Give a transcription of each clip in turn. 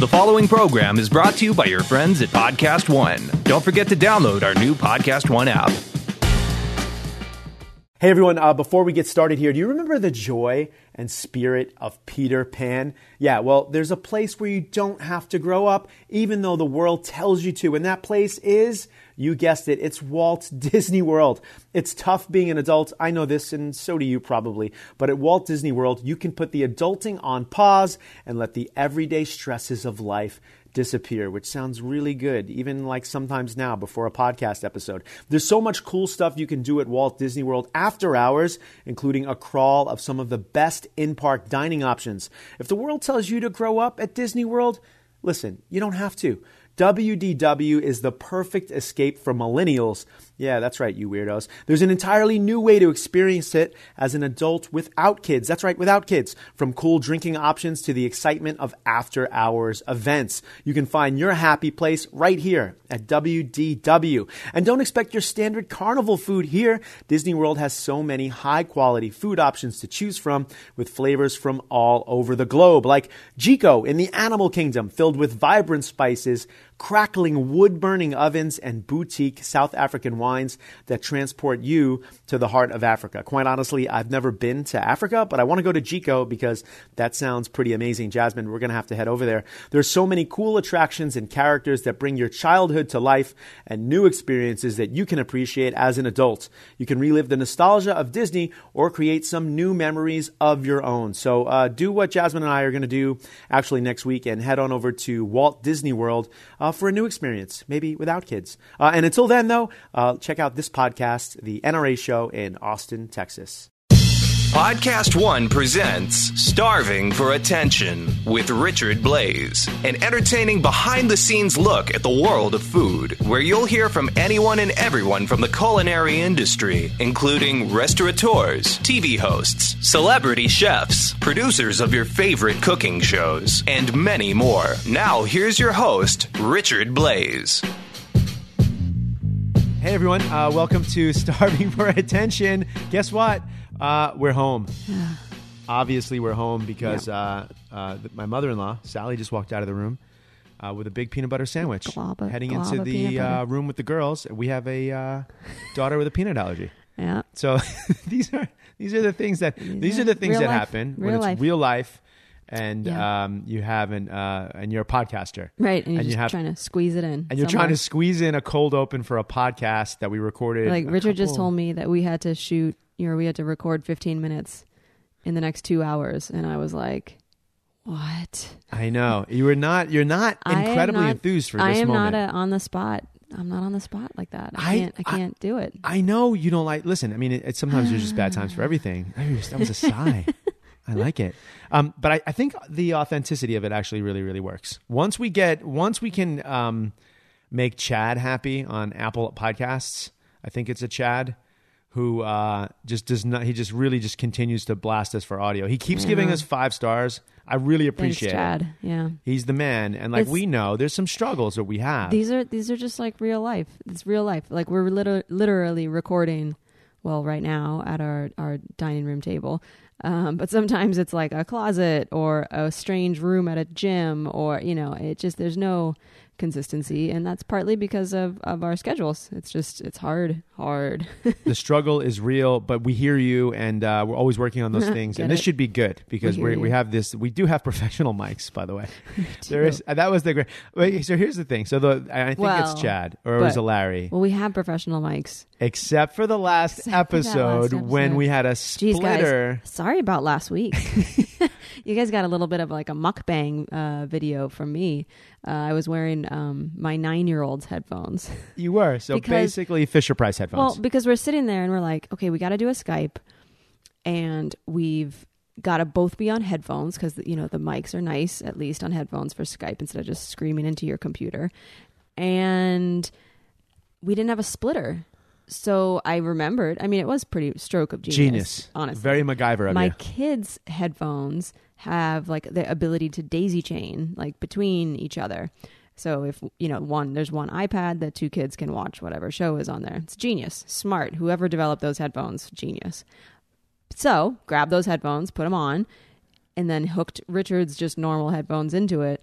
The following program is brought to you by your friends at Podcast One. Don't forget to download our new Podcast One app. Hey everyone, uh, before we get started here, do you remember the joy and spirit of Peter Pan? Yeah, well, there's a place where you don't have to grow up, even though the world tells you to, and that place is, you guessed it, it's Walt Disney World. It's tough being an adult, I know this, and so do you probably, but at Walt Disney World, you can put the adulting on pause and let the everyday stresses of life disappear, which sounds really good, even like sometimes now before a podcast episode. There's so much cool stuff you can do at Walt Disney World after hours, including a crawl of some of the best in park dining options. If the world tells you to grow up at Disney World, listen, you don't have to. WDW is the perfect escape for millennials. Yeah, that's right, you weirdos. There's an entirely new way to experience it as an adult without kids. That's right, without kids. From cool drinking options to the excitement of after hours events. You can find your happy place right here at WDW. And don't expect your standard carnival food here. Disney World has so many high quality food options to choose from with flavors from all over the globe, like Jiko in the Animal Kingdom, filled with vibrant spices crackling wood burning ovens, and boutique South African wines that transport you to the heart of Africa. Quite honestly, I've never been to Africa, but I want to go to Jiko because that sounds pretty amazing. Jasmine, we're going to have to head over there. There's so many cool attractions and characters that bring your childhood to life and new experiences that you can appreciate as an adult. You can relive the nostalgia of Disney or create some new memories of your own. So uh, do what Jasmine and I are going to do actually next week and head on over to Walt Disney World. Uh, uh, for a new experience, maybe without kids. Uh, and until then, though, uh, check out this podcast, The NRA Show in Austin, Texas. Podcast One presents Starving for Attention with Richard Blais, an entertaining behind the scenes look at the world of food, where you'll hear from anyone and everyone from the culinary industry, including restaurateurs, TV hosts, celebrity chefs, producers of your favorite cooking shows, and many more. Now, here's your host, Richard Blais. Hey everyone, uh, welcome to Starving for Attention. Guess what? Uh, we're home. Obviously, we're home because uh, uh, th- my mother-in-law Sally just walked out of the room uh, with a big peanut butter sandwich, Glob of- heading glob into of the butter. uh, room with the girls. We have a uh, daughter with a peanut allergy. Yeah. So these are these are the things that these are are the things real that life. happen when Real it's life. real life, and Yeah. um, you have an uh, and you're a podcaster, Right. And you're And you just have- trying to squeeze it in. and you're trying to squeeze in a cold open for a podcast that we recorded. Like a Richard just couple- told me that we had to shoot, you know, we had to record 15 minutes in the next two hours. And I was like, what? I know you were not. You're not incredibly not- enthused for this moment. I am moment. not a, on the spot. I'm not on the spot like that. I I- can't, I, I- can't do it. I know you don't like. Listen, I mean, it, it, sometimes there's just bad times for everything. That was, that was a sigh. I like it, um, but I, I think the authenticity of it actually really, really works. Once we get, once we can um, make Chad happy on Apple Podcasts, I think it's a Chad who uh, just does not. He just really just continues to blast us for audio. He keeps giving us five stars. I really Thanks, appreciate it. Yeah. He's the man, and like It's- we know, there's some struggles that we have. These are these are just like real life. It's real life. Like we're liter- literally recording. Well, right now at our our dining room table, um, but sometimes it's like a closet or a strange room at a gym, or you know, it just there's no consistency, and that's partly because of of our schedules. It's just it's hard, hard. the struggle is real, but we hear you, and uh, we're always working on those things. And this it? should be good because We we have this. We do have professional mics, by the way. there is uh, that was the great. Wait, so here's the thing. So the I think Well, it's Chad or it was but- a Larry, Well, we have professional mics. except for the last Except for that episode when we had a Jeez, splitter. guys, sorry about last week. You guys got a little bit of like a mukbang uh, video from me. Uh, I was wearing um, my nine-year-old's headphones. You were so Because- basically Fisher Price headphones. Well, because we're sitting there and we're like, okay, we got to do a Skype, and we've got to both be on headphones because you know the mics are nice at least on headphones for Skype instead of just screaming into your computer, and we didn't have a splitter. So I remembered. I mean, it was pretty stroke of genius. Genius, honestly. very MacGyver my you. kids' headphones have like the ability to daisy chain like between each other. So if you know one, there's one iPad that two kids can watch whatever show is on there. It's genius, smart. Whoever developed those headphones, genius. So grab those headphones, put them on, and then hooked Richard's just normal headphones into it.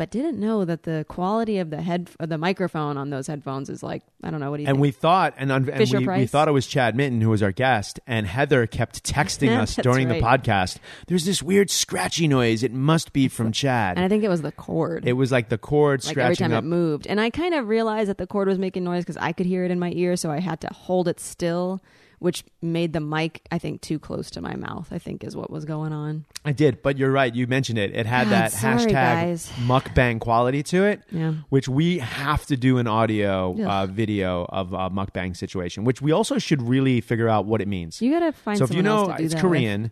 But didn't know that the quality of the head the microphone on those headphones is like I don't know what do you And think? we thought, and, and we, we thought it was Chad Minton who was our guest, and Heather kept texting us during the podcast. There's this weird scratchy noise. It must be from Chad. and I think it was the cord. it was like the cord like every time up. it moved, and I kind of realized that the cord was making noise because I could hear it in my ear, so I had to hold it still, which made the mic I think too close to my mouth. I think is what was going on. I did, but you're right. You mentioned it. It had God, that sorry, hashtag guys. mukbang quality to it, Yeah. which we have to do an audio uh, video of a mukbang situation, which we also should really figure out what it means. You gotta find so if you know to it's Korean,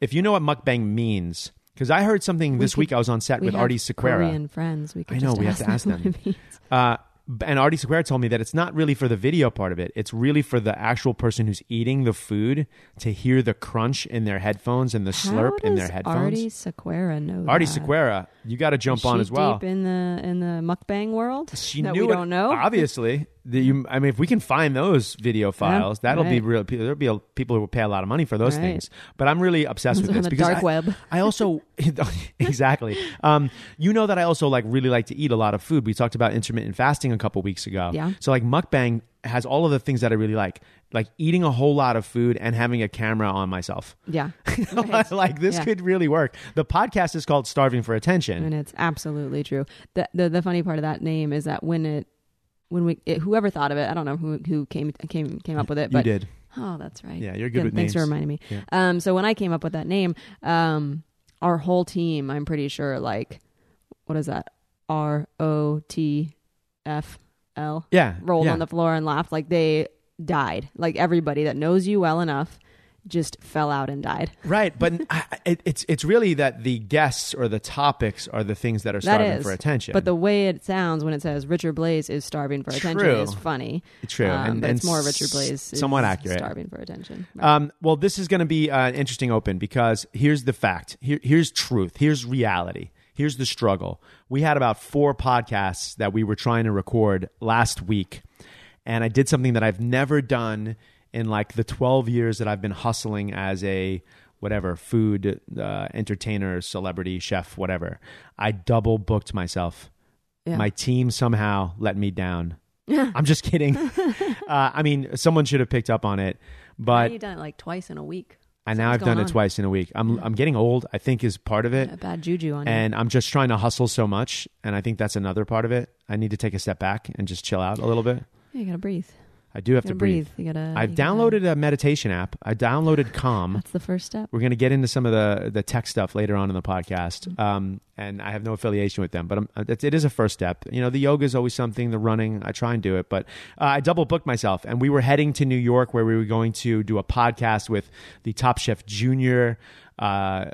if you know what mukbang means, because I heard something this could- week. I was on set with. with Aarti have Sequeira. Korean friends. We could I know, just we have to ask them. Uh, and Aarti Sequeira told me that it's not really for the video part of it. It's really for the actual person who's eating the food to hear the crunch in their headphones and the slurp How in their headphones. Aarti Sequeira know. Aarti that? Sequeira, you got to jump on as well. Deep in the in the mukbang world. She that knew we it, don't know. Obviously, the, you, I mean, if we can find those video files, that'll be real. There'll be a, people who will pay a lot of money for those Right. things. But I'm really obsessed with this the because dark I, web. I also exactly. Um, you know that I also like really like to eat a lot of food. We talked about intermittent fasting a couple weeks ago. Yeah. So like mukbang has all of the things that I really like, like eating a whole lot of food and having a camera on myself. Yeah, Right. like this Yeah. could really work. The podcast is called Starving for Attention. and it's absolutely true. The, the the funny part of that name is that when it when we it, whoever thought of it, I don't know who who came came came up with it, you but did. oh, that's right. Yeah, you're good with Thanks for reminding me. Yeah. Um, so when I came up with that name, um, our whole team, I'm pretty sure, like, what is that? R O T F L Yeah. rolled yeah. on the floor and laughed like they died. Like everybody that knows you well enough just fell out and died. Right, but I, it, it's it's really that the guests or the topics are the things that are starving is for attention. But the way it sounds when it says Richard Blais is starving for attention is funny. True, Um, and- but and it's more Richard Blais is somewhat accurate. starving for attention. Right. um, well, this is going to be uh, an interesting open because here's the fact. Here, here's truth. Here's reality. Here's the struggle. We had about four podcasts that we were trying to record last week, and I did something that I've never done in like the 12 years that I've been hustling as a whatever food uh, entertainer, celebrity, chef, whatever. I double booked myself. yeah. my team somehow let me down. I'm just kidding. uh, I mean, someone should have picked up on it, but you've done it like twice in a week. and now I've done going it twice in a week. I'm I'm getting old. I think is part of it, A bad juju on you. and I'm just trying to hustle so much, and I think that's another part of it. I need to take a step back and just chill out a little bit. Yeah, you gotta breathe. I do have to breathe. breathe. You gotta. I've you gotta- downloaded a meditation app. I downloaded Calm. That's the first step. We're going to get into some of the the tech stuff later on in the podcast, Mm-hmm. um, and I have no affiliation with them, but I'm, it, it is a first step. You know, the yoga is always something. The running, I try and do it, but uh, I double booked myself, and we were heading to New York where we were going to do a podcast with the Top Chef Junior uh,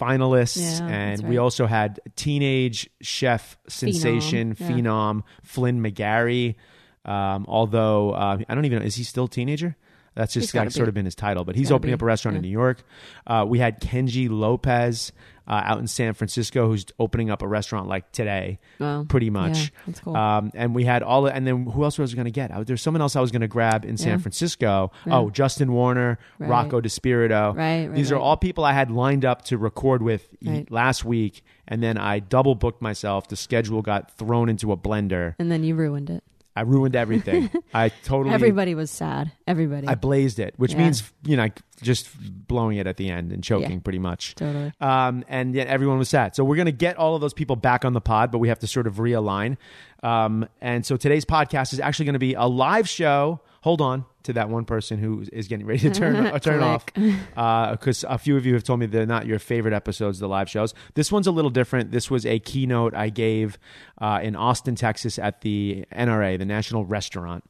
finalists, Yeah, and that's we also had teenage chef sensation yeah. phenom Flynn McGarry. Um, although uh, I don't even know, is he still a teenager? That's just like sort of been his title, but he's opening be, up a restaurant in. New York. Uh, we had Kenji Lopez uh, out in San Francisco, who's opening up a restaurant like today, Wow. pretty much. Yeah, that's cool. Um, and we had all, and then who else was I going to get? There's someone else I was going to grab in San Francisco. Yeah. Oh, Justin Warner, Right. Rocco DeSpirito. Right, right, These are all people I had lined up to record with Right. last week, and then I double booked myself. The schedule got thrown into a blender. and then you ruined it. I ruined everything. I totally Everybody was sad. Everybody. I blazed it, which Yeah. means you know just blowing it at the end and choking Yeah. pretty much. totally. Um, and yet everyone was sad. So we're going to get all of those people back on the pod, but we have to sort of realign. Um, and so today's podcast is actually going to be a live show. Hold on to that one person who is getting ready to turn uh, turn off because a few of you have told me they're not your favorite episodes, of the live shows. This one's a little different. This was a keynote I gave uh, in Austin, Texas, at the NRA, the National Restaurant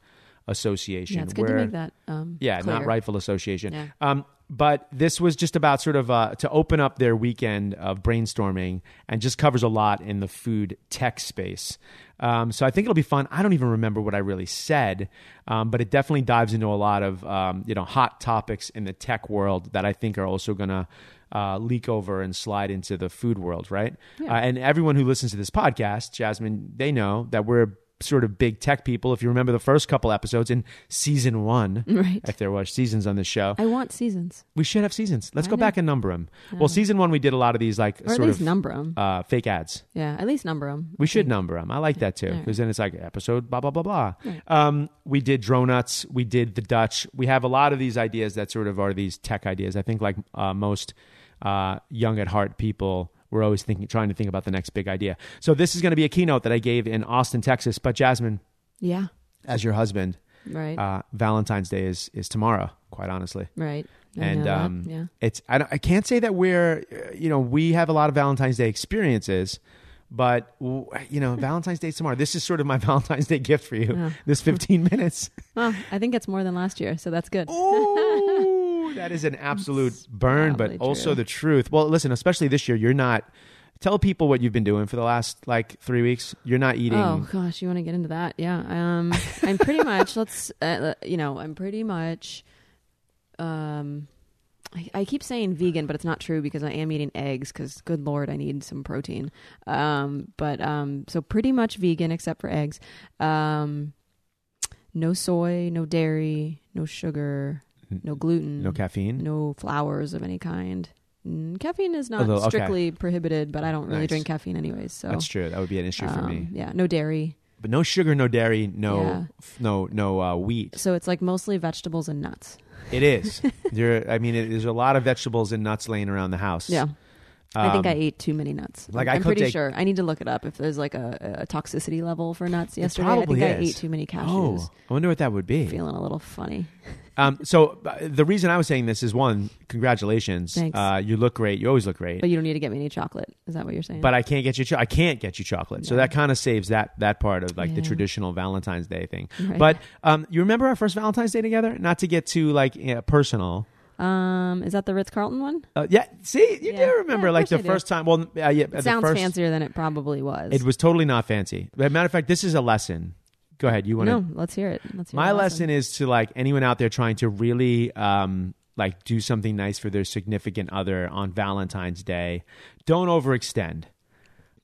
Association. Yeah, it's good where- to make that. Um, yeah, clear. not Rifle Association. Yeah. Um, but this was just about sort of uh, to open up their weekend of brainstorming and just covers a lot in the food tech space. Um, so I think it'll be fun. I don't even remember what I really said, um, but it definitely dives into a lot of um, you know hot topics in the tech world that I think are also going to uh, leak over and slide into the food world, right? Yeah. Uh, and everyone who listens to this podcast, Jasmine, they know that we're sort of big tech people. If you remember the first couple episodes in season one, Right. if there was seasons on this show, I want seasons, we should have seasons. Let's I go know. back and number them. Well, season one we did a lot of these like or at sort least of number them. uh, fake ads. yeah, at least number them. We should number them. I like that too Right. because then it's like episode blah blah blah blah. Right. Um, we did Dronuts. We did the Dutch. We have a lot of these ideas that sort of are these tech ideas. I think like uh, most uh, young at heart people. We're always thinking, trying to think about the next big idea. So this is going to be a keynote that I gave in Austin, Texas. But Jasmine, Yeah, as your husband, right, uh, Valentine's Day is is tomorrow. Quite honestly, right. I and um, yeah, it's I, don't- I can't say that we're you know we have a lot of Valentine's Day experiences, but you know Valentine's Day tomorrow. This is sort of my Valentine's Day gift for you. Yeah. This 15 minutes. well, I think it's more than last year, so that's good. Ooh, that is an absolute burn, but probably also the truth. Well, listen, especially this year, you're not. Tell people what you've been doing for the last like three weeks. You're not eating. Oh gosh, you want to get into that? Yeah. Um, I'm pretty much. let's. Uh, you know, I'm pretty much. Um, I, I keep saying vegan, but it's not true because I am eating eggs. Because good lord, I need some protein. Um, but um, so pretty much vegan except for eggs. Um, no soy, no dairy, no sugar, no gluten, no caffeine. no flours of any kind. Mm, caffeine is not Although, okay. strictly prohibited, but I don't really Nice. drink caffeine anyways. So That's true. That would be an issue for um, me. Yeah, no dairy. But no sugar, no dairy, no Yeah. f- no no uh, wheat. So it's like mostly vegetables and nuts. It is. there. I mean, it, there's a lot of vegetables and nuts laying around the house. Yeah. I think I Um, ate too many nuts. like, I'm, I pretty take- sure. I need to look it up if there's like a, a toxicity level for nuts yesterday. I think I ate too many cashews. Oh, I wonder what that would be. Feeling a little funny. Um, so uh, the reason I was saying this is one, congratulations. Thanks. Uh, you look great. You always look great. But you don't need to get me any chocolate. Is that what you're saying? But I can't get you. Cho- I can't get you chocolate. So that kind of saves that that part of like the Yeah. traditional Valentine's Day thing. Right. But um, you remember our first Valentine's Day together? Not to get too like yeah, personal. um, is that the Ritz Carlton one? Uh, yeah. See, you Yeah. do remember Yeah, of like course the I do. first time. Well, uh, yeah. It the sounds first, fancier than it probably was. It was totally not fancy. But matter of fact, this is a lesson. Go ahead. You want to? no, let's hear it. Let's hear My the lesson is to like anyone out there trying to really um, like do something nice for their significant other on Valentine's Day. Don't overextend.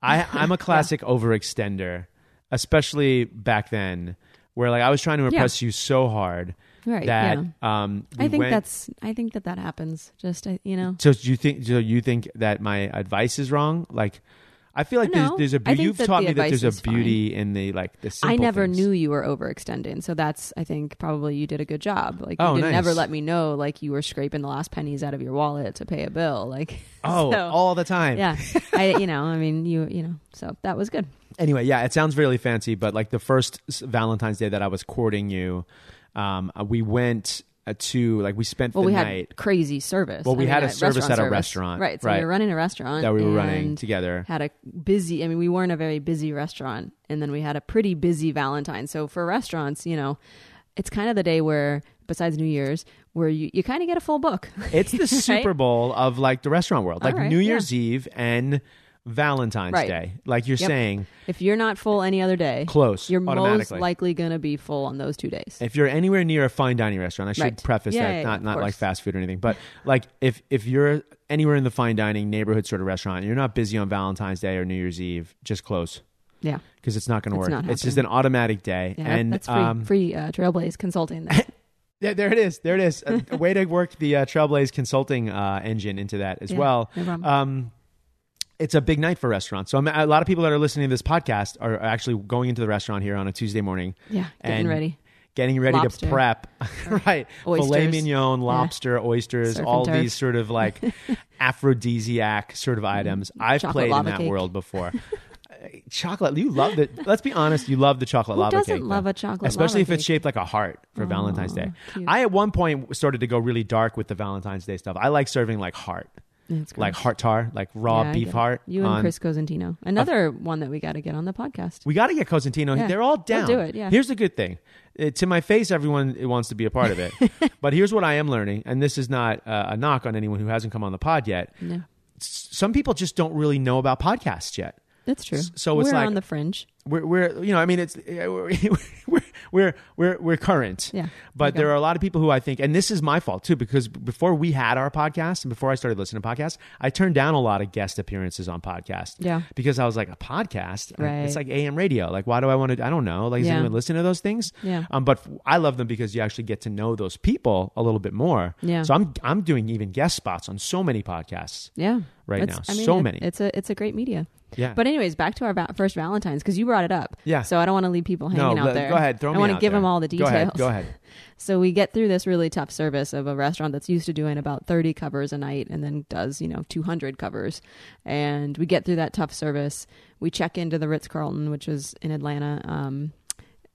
I, I'm a classic overextender, especially back then, where like I was trying to impress you so hard Right. that yeah. um, I think went- that's. I think that that happens. Just I- you know. So do you think? So you think that my advice is wrong? Like, I feel like there's, No, there's a I beauty. You've taught the me that there's a beauty in the like the. I never things. knew you were overextending, so that's I think probably you did a good job. Like you Oh, didn't nice. ever let me know like you were scraping the last pennies out of your wallet to pay a bill. Like Oh, so, all the time. yeah, I you know I mean you you know so that was good. anyway, yeah, it sounds really fancy, but like the first Valentine's Day that I was courting you, um, we went uh, to like we spent Well, the we night had crazy service. Well, I we mean, had a service at a service. restaurant. right? So Right. we were running a restaurant that we were running together. Had a busy. I mean, we weren't a very busy restaurant, and then we had a pretty busy Valentine. So for restaurants, you know, it's kind of the day where, besides New Year's, where you, you kind of get a full book. It's the Super Bowl of like the restaurant world, like right, New yeah. Year's Eve and Valentine's Right. Day. Like you're Yep. saying, If you're not full any other day, close you're most automatically. likely going to be full on those two days. if you're anywhere near a fine dining restaurant, I should Right. preface Yeah, that yeah, yeah, not of not like course. fast food or anything, but like if if you're anywhere in the fine dining neighborhood sort of restaurant, and you're not busy on Valentine's Day or New Year's Eve, just close Yeah, because it's not going to It's work. not It's just an happening. automatic day, yeah, and that's free. um, free uh, Trailblaze Consulting. There. Yeah, there it is. There it is. A, a way to work the uh, Trailblaze consulting uh, engine into that as Yeah, well. no problem. Um, it's a big night for restaurants. So I'm, a lot of people that are listening to this podcast are actually going into the restaurant here on a Tuesday morning, yeah, getting ready. getting ready Lobster. to prep. right, filet mignon, lobster, oysters, Surf all these sort of like aphrodisiac sort of items. I've Chocolate played in that cake. world before. Uh, chocolate, you love it. Let's be honest, you love the chocolate Who lava doesn't cake. though. love a chocolate especially if it's shaped like a heart for Valentine's Day. cute. I at one point started to go really dark with the Valentine's Day stuff. I like serving like heart, like heart tar, like raw Yeah, beef heart. You and Chris Cosentino. Another one that we got to get on the podcast. We got to get Cosentino. Yeah. They're all We'll down. do it, yeah. Here's the good thing. Uh, to my face, everyone wants to be a part of it. but here's what I am learning, and this is not uh, a knock on anyone who hasn't come on the pod yet. No. S- Some people just don't really know about podcasts yet. That's true. so it's we're like- on the fringe. we're, we're you know I mean it's we're we're we're we're current. Yeah. But there are a lot of people who I think, and this is my fault too, because before we had our podcast and before I started listening to podcasts, I turned down a lot of guest appearances on podcasts. Yeah. Because I was like a podcast, Right. It's like AM radio. Like, why do I want to? I don't know. Like, Yeah. anyone listen to those things? Yeah. Um, but I love them because you actually get to know those people a little bit more. Yeah. So I'm I'm doing even guest spots on so many podcasts. Yeah. Right It's- now. I mean, So it- many. It's a it's a great media. Yeah. But anyways, back to our va- first Valentine's because you brought it up. Yeah. So I don't want to leave people no, hanging out let- there. go ahead. Throw I me want to give there. them all the Go details. ahead. Go ahead. So we get through this really tough service of a restaurant that's used to doing about 30 covers a night and then does, you know, 200 covers. And we get through that tough service. We check into the Ritz Carlton, which is in Atlanta, um,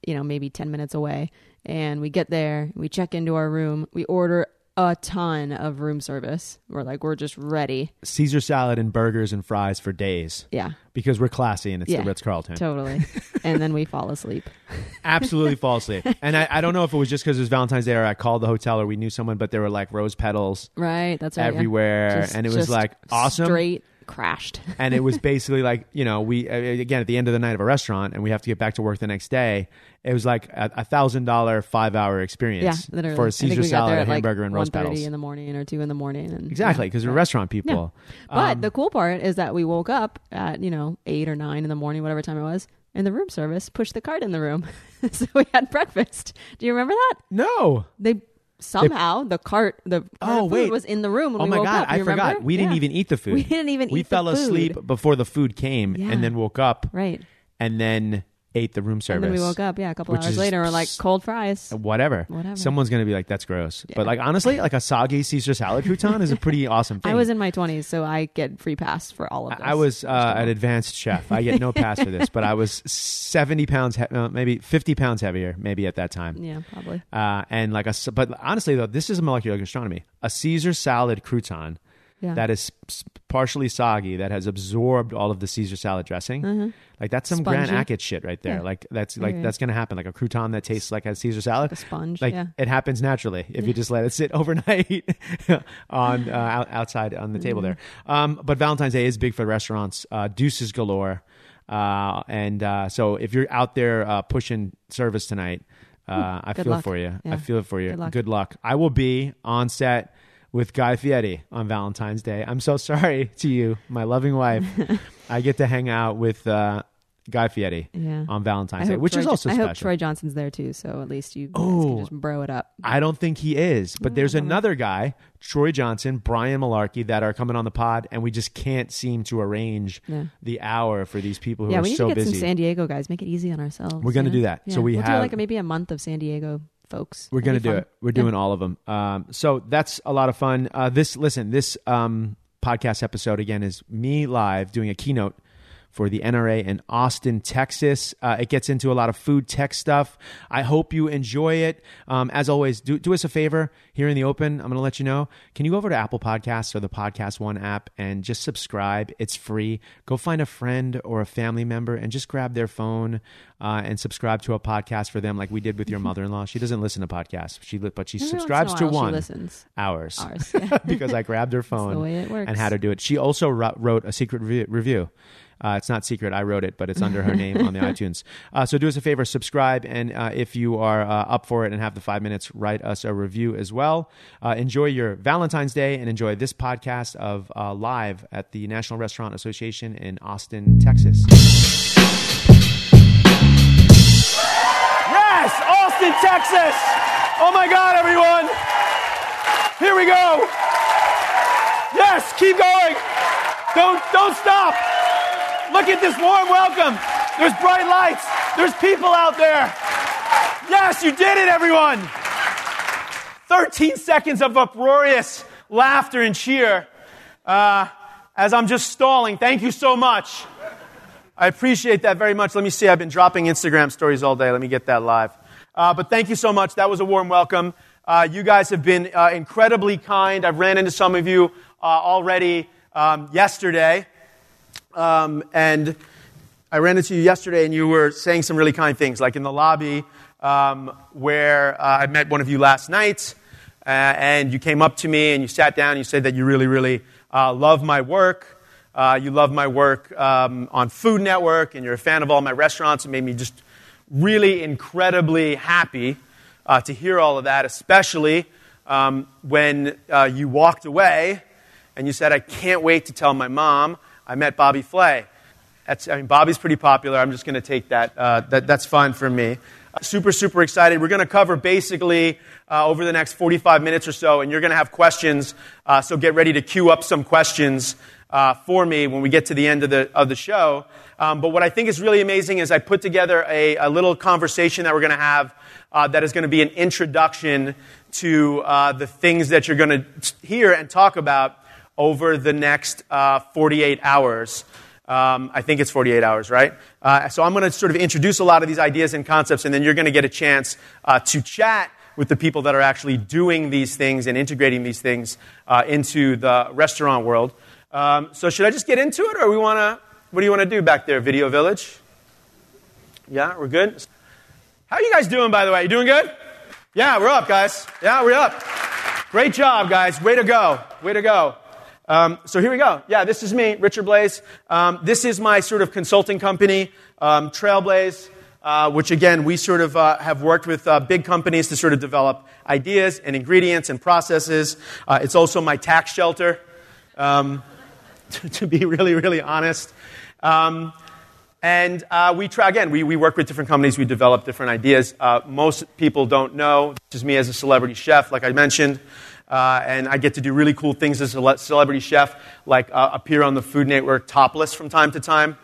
you know, maybe 10 minutes away. And we get there, we check into our room, we order a ton of room service. We're like, we're just ready. Caesar salad and burgers and fries for days Yeah, because we're classy and it's Yeah. the Ritz Carlton. totally. and then we fall asleep. absolutely falsely. And I, I don't know if it was just because it was Valentine's Day or I called the hotel or we knew someone, but there were like rose petals Right. That's right. yeah. everywhere. Just- and it was just like awesome. Straight crashed. and it was basically like, you know, we, again, at the end of the night of a restaurant and we have to get back to work the next day. It was like a thousand dollar five hour Yeah, experience literally. for a Caesar salad, a at like hamburger, and 1:30 petals. in the morning or two in the morning. And Exactly, because we're restaurant people. But Um, the cool part is that we woke up at you know eight or nine in the morning, whatever time it was, and the room service pushed the cart in the room, so we had breakfast. Do you remember that? no. They somehow the cart the cart Oh, wait. was in the room when Oh we my woke God, up. I You forgot. remember? We didn't even eat the food. We didn't even We the fell asleep before the food came Yeah. and then woke up Right, and then ate the room service. and then we woke up. Yeah, a couple which hours is later, we're like cold fries. whatever. Whatever. Someone's gonna be like, "That's gross," Yeah. but like honestly, like a soggy Caesar salad crouton is a pretty awesome thing. I was in my twenties, so I get free pass for all of this. I was uh, an advanced chef. I get no pass for this, but I was seventy pounds, he- uh, maybe fifty pounds heavier, maybe at that time. yeah, probably. Uh, and like a, but honestly though, this is molecular gastronomy. A Caesar salad crouton Yeah, that is partially soggy, that has absorbed all of the Caesar salad dressing. Like that's some Grant Mm-hmm. Achatz shit right there. Yeah. Like that's like yeah. that's gonna happen. Like a crouton that tastes like a Caesar salad. a sponge. Like yeah, it happens naturally if you just let it sit overnight on uh, out, outside on the Mm-hmm. table there. Um, but Valentine's Day is big for the restaurants. Uh, deuces galore. Uh, and uh, so if you're out there uh, pushing service tonight, uh, I good feel for you. I Yeah. feel for you. Good luck. I will be on set with Guy Fieri on Valentine's Day. I'm so sorry to you, my loving wife. I get to hang out with uh, Guy Fieri yeah. on Valentine's Day, which Troy is Jo- also I special. hope Troy Johnson's there too, so at least you guys Oh. can just bro it up. I don't think he is, but there's another guy, Troy Johnson, Brian Malarkey, that are coming on the pod, and we just can't seem to arrange Yeah. the hour for these people who yeah, are we need so to get busy. some San Diego guys. Make it easy on ourselves. We're gonna you do that. Yeah. So we we'll have- do like maybe a month of San Diego folks. We're gonna do fun. it. We're doing all of them. Um, so that's a lot of fun. Uh, this listen, this um, podcast episode again is me live doing a keynote for the NRA in Austin, Texas. Uh, it gets into a lot of food tech stuff. I hope you enjoy it. Um, as always, do, do us a favor here in the open. I'm going to let you know. Can you go over to Apple Podcasts or the Podcast One app and just subscribe? It's free. Go find a friend or a family member and just grab their phone uh, and subscribe to a podcast for them, like we did with your mother-in-law. She doesn't listen to podcasts, she li- but she Every in subscribes to while, she one listens. ours Ours. Yeah. because I grabbed her phone way it works. and had her do it. She also wrote a secret review. review. Uh, it's not secret. I wrote it, but it's under her name on the iTunes. Uh, so do us a favor, subscribe, and uh, if you are uh, up for it and have the five minutes, write us a review as well. Uh, enjoy your Valentine's Day and enjoy this podcast of uh, live at the National Restaurant Association in Austin, Texas. Yes, Austin, Texas. Oh my God, everyone. Here we go. Yes, keep going. Don't don't stop. Look at this warm welcome. There's bright lights. There's people out there. Yes, you did it, everyone. 13 seconds of uproarious laughter and cheer uh, as I'm just stalling. Thank you so much. I appreciate that very much. Let me see. I've been dropping Instagram stories all day. Let me get that live. Uh, but thank you so much. That was a warm welcome. Uh, you guys have been uh, incredibly kind. I've ran into some of you uh, already um, yesterday. Um, and I ran into you yesterday, and you were saying some really kind things, like in the lobby um, where uh, I met one of you last night. Uh, and you came up to me and you sat down and you said that you really, really uh, love my work. Uh, you love my work um, on Food Network, and you're a fan of all my restaurants. It made me just really incredibly happy uh, to hear all of that, especially um, when uh, you walked away and you said, I can't wait to tell my mom I met Bobby Flay. That's, I mean, Bobby's pretty popular. I'm just going to take that. Uh, that. That's fine for me. Uh, super, super excited. We're going to cover basically uh, over the next 45 minutes or so, and you're going to have questions. Uh, so get ready to queue up some questions uh, for me when we get to the end of the, of the show. Um, but what I think is really amazing is I put together a, a little conversation that we're going to have uh, that is going to be an introduction to the things that you're going to hear and talk about over the next uh, 48 hours. Um, I think it's 48 hours, right? Uh, so I'm going to sort of introduce a lot of these ideas and concepts, and then you're going to get a chance uh, to chat with the people that are actually doing these things and integrating these things uh, into the restaurant world. Um, so should I just get into it, or we want to? What do you want to do back there, Video Village? Yeah, we're good. How are you guys doing, by the way? You doing good? Yeah, we're up, guys. Yeah, we're up. Great job, guys. Way to go. Way to go. Um, so here we go. Yeah, this is me, Richard Blais. Um, this is my sort of consulting company, um, Trailblaze, uh, which again, we sort of uh, have worked with uh, big companies to sort of develop ideas and ingredients and processes. Uh, it's also my tax shelter. Um, to, be really, really honest. Um, and uh, we try, again, we, we work with different companies, we develop different ideas. Uh, most people don't know. This is me as a celebrity chef, like I mentioned. Uh, and I get to do really cool things as a celebrity chef, like uh, appear on the Food Network topless from time to time.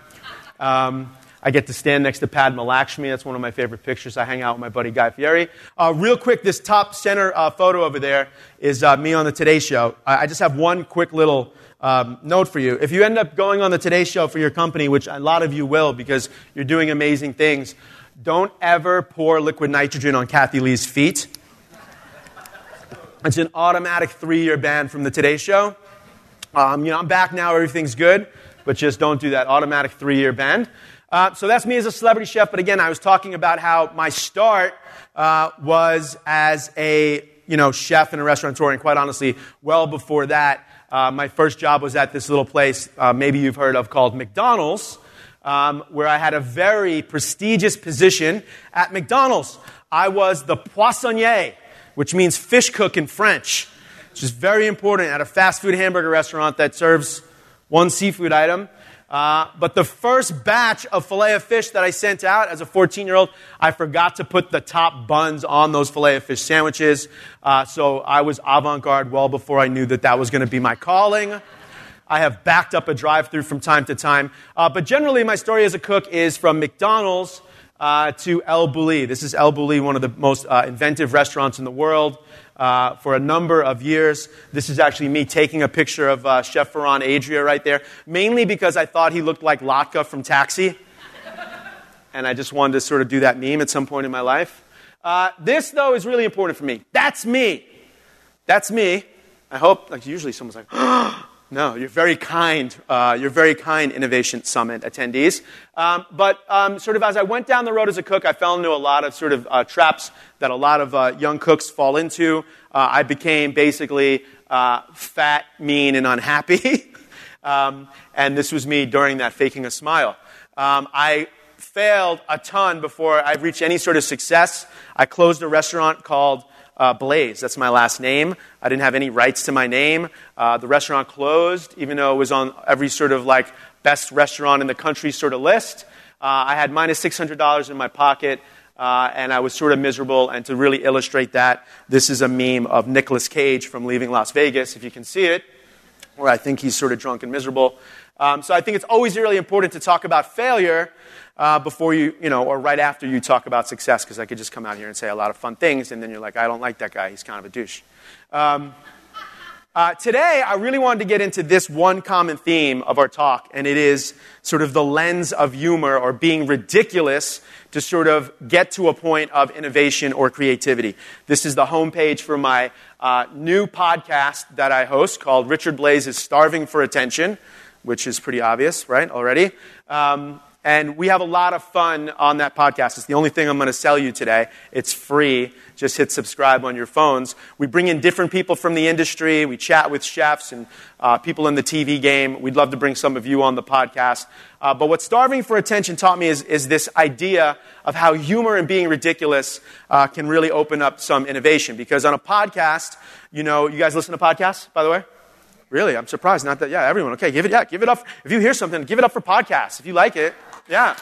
Um, I get to stand next to Padma Lakshmi. That's one of my favorite pictures. I hang out with my buddy Guy Fieri. Uh, real quick, this top center uh, photo over there is uh, me on the Today Show. I, I, just have one quick little um, note for you. If you end up going on the Today Show for your company, which a lot of you will because you're doing amazing things, don't ever pour liquid nitrogen on Kathie Lee's feet. It's an automatic three year ban from the Today Show. Um, you know, I'm back now, everything's good, but just don't do that automatic three year ban. Uh, so that's me as a celebrity chef. But again, I was talking about how my start uh, was as a you know chef and a restaurateur, and quite honestly, well before that, uh, my first job was at this little place, uh, maybe you've heard of, called McDonald's, um, where I had a very prestigious position at McDonald's. I was the poissonnier, which means fish cook in French, which is very important at a fast food hamburger restaurant that serves one seafood item. Uh, but the first batch of filet of fish that I sent out as a 14 year old, I forgot to put the top buns on those filet of fish sandwiches. Uh, so I was avant garde well before I knew that that was going to be my calling. I have backed up a drive through from time to time. Uh, but generally, my story as a cook is from McDonald's uh, to El Bulli. This is El Bulli, one of the most uh, inventive restaurants in the world uh, for a number of years. This is actually me taking a picture of uh, Chef Ferran Adria right there, mainly because I thought he looked like Latka from Taxi. and I just wanted to sort of do that meme at some point in my life. Uh, this, though, is really important for me. That's me. That's me. I hope, like, usually someone's like, no, you're very kind. Uh, you're very kind Innovation Summit attendees. Um, but um, sort of as I went down the road as a cook, I fell into a lot of sort of uh, traps that a lot of uh, young cooks fall into. Uh, I became basically uh, fat, mean, and unhappy. um, and this was me during that faking a smile. Um, I failed a ton before I reached any sort of success. I closed a restaurant called uh, Blais. That's my last name. I didn't have any rights to my name. Uh, the restaurant closed, even though it was on every sort of like best restaurant in the country sort of list. Uh, I had minus $600 in my pocket. Uh, and I was sort of miserable. And to really illustrate that, this is a meme of Nicolas Cage from Leaving Las Vegas, if you can see it, where I think he's sort of drunk and miserable. Um, so I think it's always really important to talk about failure uh, before you, you know, or right after you talk about success, because I could just come out here and say a lot of fun things, and then you're like, I don't like that guy, he's kind of a douche. Um, uh, today, I really wanted to get into this one common theme of our talk, and it is sort of the lens of humor or being ridiculous to sort of get to a point of innovation or creativity. This is the homepage for my uh, new podcast that I host called Richard Blais is Starving for Attention, which is pretty obvious, right, already. Um, and we have a lot of fun on that podcast. It's the only thing I'm going to sell you today. It's free. Just hit subscribe on your phones. We bring in different people from the industry. We chat with chefs and uh, people in the TV game. We'd love to bring some of you on the podcast. Uh, but what Starving for Attention taught me is, is this idea of how humor and being ridiculous uh, can really open up some innovation. Because on a podcast, you know, you guys listen to podcasts, by the way? Really? I'm surprised. Not that, yeah, everyone. Okay, give it, yeah, give it up. If you hear something, give it up for podcasts. If you like it, yeah.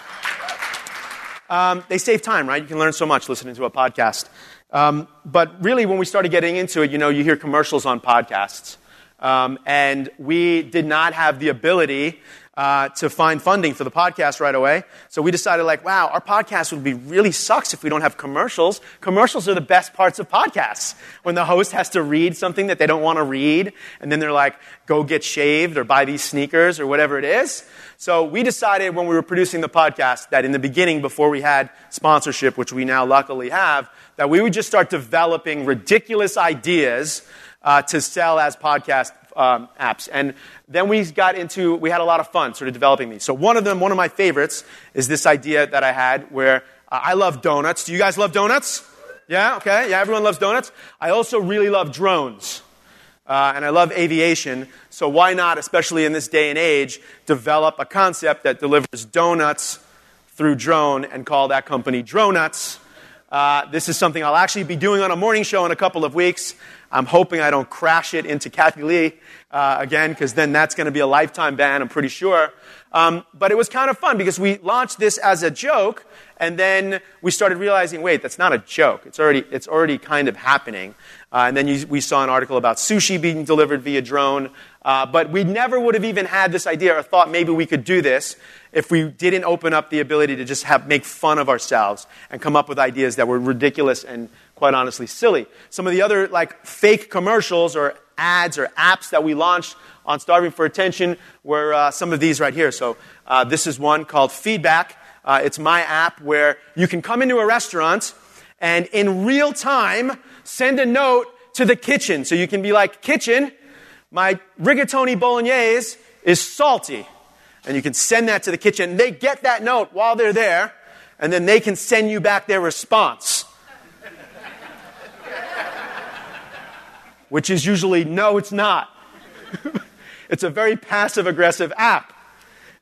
Um, they save time, right? You can learn so much listening to a podcast. Um, but really, when we started getting into it, you know, you hear commercials on podcasts. Um, and we did not have the ability uh, to find funding for the podcast right away. So we decided, like, wow, our podcast would be really sucks if we don't have commercials. Commercials are the best parts of podcasts. When the host has to read something that they don't want to read, and then they're like, go get shaved or buy these sneakers or whatever it is. So we decided when we were producing the podcast that in the beginning, before we had sponsorship, which we now luckily have, that we would just start developing ridiculous ideas uh, to sell as podcast um, apps. And then we got into, we had a lot of fun sort of developing these. So one of them, one of my favorites, is this idea that I had where uh, I love donuts. Do you guys love donuts? Yeah, okay. Yeah, everyone loves donuts. I also really love drones. Uh, and I love aviation. So why not, especially in this day and age, develop a concept that delivers donuts through drone and call that company Dronuts? Uh, this is something I'll actually be doing on a morning show in a couple of weeks. I'm hoping I don't crash it into Kathie Lee uh, again, because then that's going to be a lifetime ban, I'm pretty sure. Um, but it was kind of fun because we launched this as a joke, and then we started realizing, wait, that's not a joke. It's already, it's already kind of happening. Uh, and then you, we saw an article about sushi being delivered via drone. Uh, but we never would have even had this idea or thought maybe we could do this if we didn't open up the ability to just have, make fun of ourselves and come up with ideas that were ridiculous and quite honestly silly. Some of the other like fake commercials or ads or apps that we launched on Starving for Attention were uh, some of these right here. So uh, this is one called Feedback. Uh, it's my app where you can come into a restaurant and in real time send a note to the kitchen. So you can be like, kitchen, my rigatoni bolognese is salty. And you can send that to the kitchen. They get that note while they're there, and then they can send you back their response. Which is usually, no, it's not. it's a very passive aggressive app.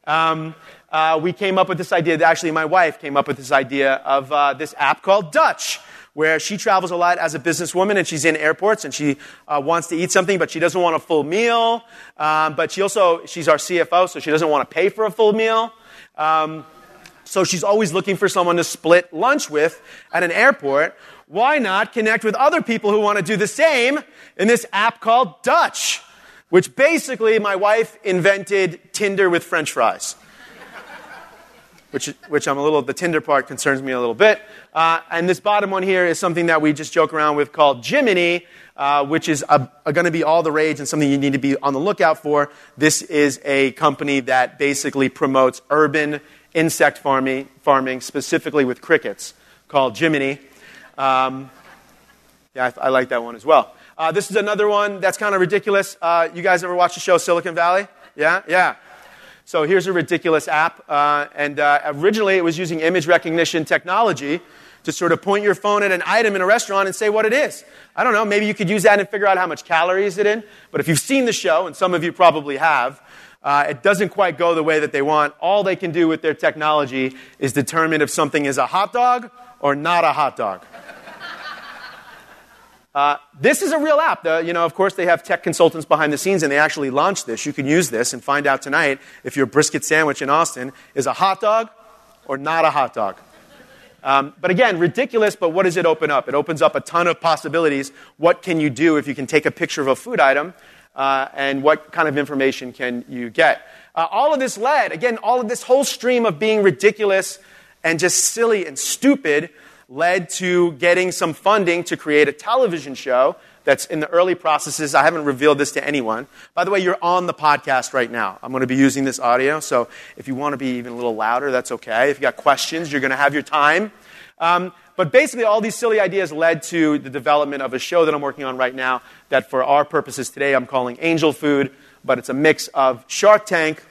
Um, uh, we came up with this idea, actually, my wife came up with this idea of uh, this app called Dutch where she travels a lot as a businesswoman and she's in airports and she uh, wants to eat something, but she doesn't want a full meal. Um, but she also, she's our CFO, so she doesn't want to pay for a full meal. Um, so she's always looking for someone to split lunch with at an airport. Why not connect with other people who want to do the same in this app called Dutch? Which basically my wife invented Tinder with French fries which, which I'm a little, the Tinder part concerns me a little bit. Uh, and this bottom one here is something that we just joke around with called Jiminy, uh, which is going to be all the rage and something you need to be on the lookout for. This is a company that basically promotes urban insect farming, farming specifically with crickets, called Jiminy. Um, yeah, I, I, like that one as well. Uh, this is another one that's kind of ridiculous. Uh, you guys ever watch the show Silicon Valley? Yeah? Yeah. So here's a ridiculous app. Uh, and uh, originally it was using image recognition technology to sort of point your phone at an item in a restaurant and say what it is. I don't know, maybe you could use that and figure out how much calories it in. But if you've seen the show, and some of you probably have, uh, it doesn't quite go the way that they want. All they can do with their technology is determine if something is a hot dog or not a hot dog. Uh, this is a real app. The, you know, of course, they have tech consultants behind the scenes, and they actually launched this. You can use this and find out tonight if your brisket sandwich in Austin is a hot dog or not a hot dog. Um, but again, ridiculous, but what does it open up? It opens up a ton of possibilities. What can you do if you can take a picture of a food item, uh, and what kind of information can you get? Uh, all of this led, again, all of this whole stream of being ridiculous and just silly and stupid led to getting some funding to create a television show that's in the early processes. I haven't revealed this to anyone. By the way, you're on the podcast right now. I'm going to be using this audio, so if you want to be even a little louder, that's okay. If you got questions, you're going to have your time. Um, but basically, all these silly ideas led to the development of a show that I'm working on right now that, for our purposes today, I'm calling Angel Food, but it's a mix of Shark Tank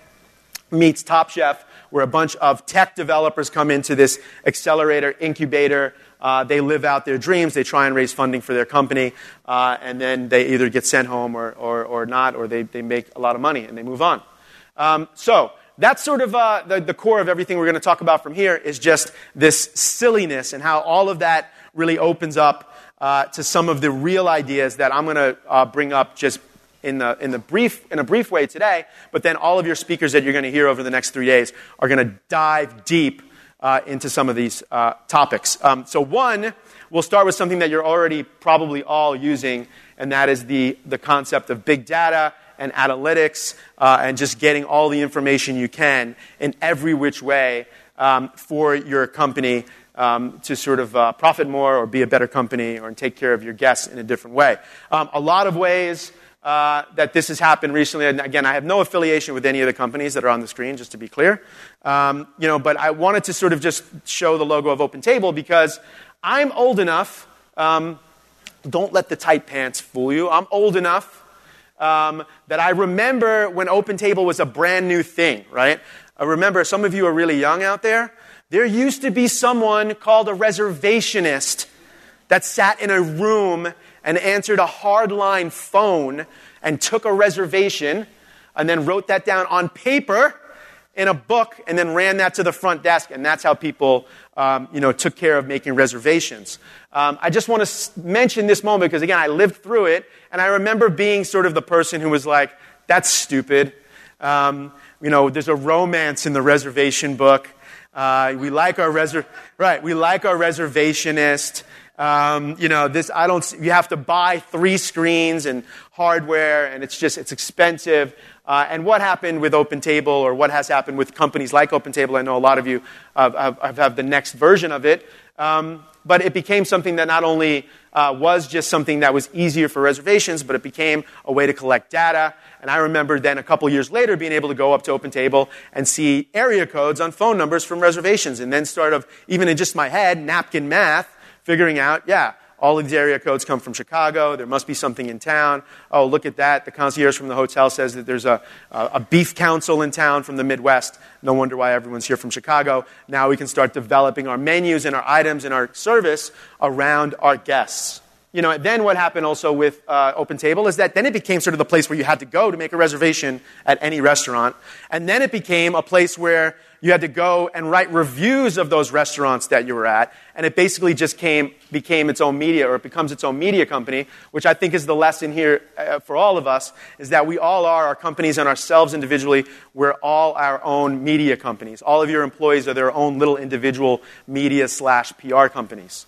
meets Top Chef where a bunch of tech developers come into this accelerator incubator. Uh, they live out their dreams. They try and raise funding for their company, uh, and then they either get sent home or, or, or not, or they, they make a lot of money and they move on. Um, so that's sort of uh, the, the core of everything we're going to talk about from here is just this silliness and how all of that really opens up uh, to some of the real ideas that I'm going to uh, bring up just in, the, in, the brief, in a brief way today, but then all of your speakers that you're going to hear over the next three days are going to dive deep uh, into some of these uh, topics. Um, so, one, we'll start with something that you're already probably all using, and that is the, the concept of big data and analytics uh, and just getting all the information you can in every which way um, for your company um, to sort of uh, profit more or be a better company or take care of your guests in a different way. Um, a lot of ways uh, that this has happened recently. And again, I have no affiliation with any of the companies that are on the screen, just to be clear. Um, you know, but I wanted to sort of just show the logo of OpenTable because I'm old enough. Um, don't let the tight pants fool you. I'm old enough um, that I remember when OpenTable was a brand new thing, right? I remember some of you are really young out there. There used to be someone called a reservationist that sat in a room and answered a hardline phone and took a reservation and then wrote that down on paper in a book and then ran that to the front desk. And that's how people um, you know, took care of making reservations. Um, I just want to mention this moment because, again, I lived through it, and I remember being sort of the person who was like, that's stupid. Um, you know, there's a romance in the reservation book. Uh, we like our reser- right. We like our reservationist. Um, you know, this I don't. You have to buy three screens and hardware, and it's just it's expensive. Uh, and what happened with OpenTable, or what has happened with companies like OpenTable? I know a lot of you have, have, have the next version of it. Um, but it became something that not only uh, was just something that was easier for reservations, but it became a way to collect data. And I remember then a couple years later being able to go up to OpenTable and see area codes on phone numbers from reservations, and then start of even in just my head napkin math, figuring out, yeah, all of these area codes come from Chicago. There must be something in town. Oh, look at that. The concierge from the hotel says that there's a, a beef council in town from the Midwest. No wonder why everyone's here from Chicago. Now we can start developing our menus and our items and our service around our guests. You know, then what happened also with uh, OpenTable is that then it became sort of the place where you had to go to make a reservation at any restaurant. And then it became a place where you had to go and write reviews of those restaurants that you were at. And it basically just came, became its own media, or it becomes its own media company, which I think is the lesson here uh, for all of us, is that we all are, our companies and ourselves individually, we're all our own media companies. All of your employees are their own little individual media slash PR companies.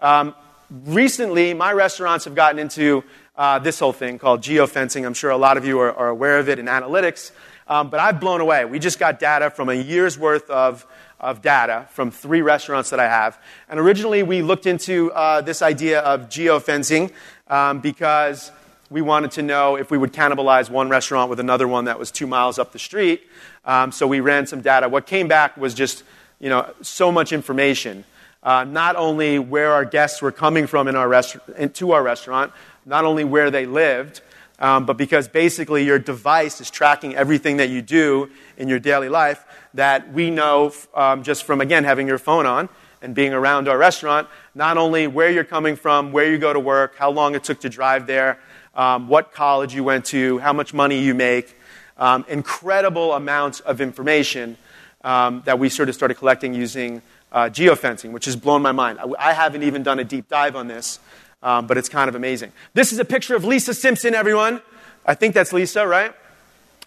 Um, recently, my restaurants have gotten into uh, this whole thing called geofencing. I'm sure a lot of you are, are aware of it in analytics. Um, but I've blown away. We just got data from a year's worth of, of data from three restaurants that I have. And originally, we looked into uh, this idea of geofencing um, because we wanted to know if we would cannibalize one restaurant with another one that was two miles up the street. Um, so we ran some data. What came back was just you know, so much information. Uh, not only where our guests were coming from in our rest- into our restaurant, not only where they lived, um, but because basically your device is tracking everything that you do in your daily life that we know um, just from, again, having your phone on and being around our restaurant, not only where you're coming from, where you go to work, how long it took to drive there, um, what college you went to, how much money you make, um, incredible amounts of information um, that we sort of started collecting using uh, geofencing, which has blown my mind. I, I haven't even done a deep dive on this um, but it's kind of amazing. This is a picture of Lisa Simpson, everyone. I think that's Lisa, right?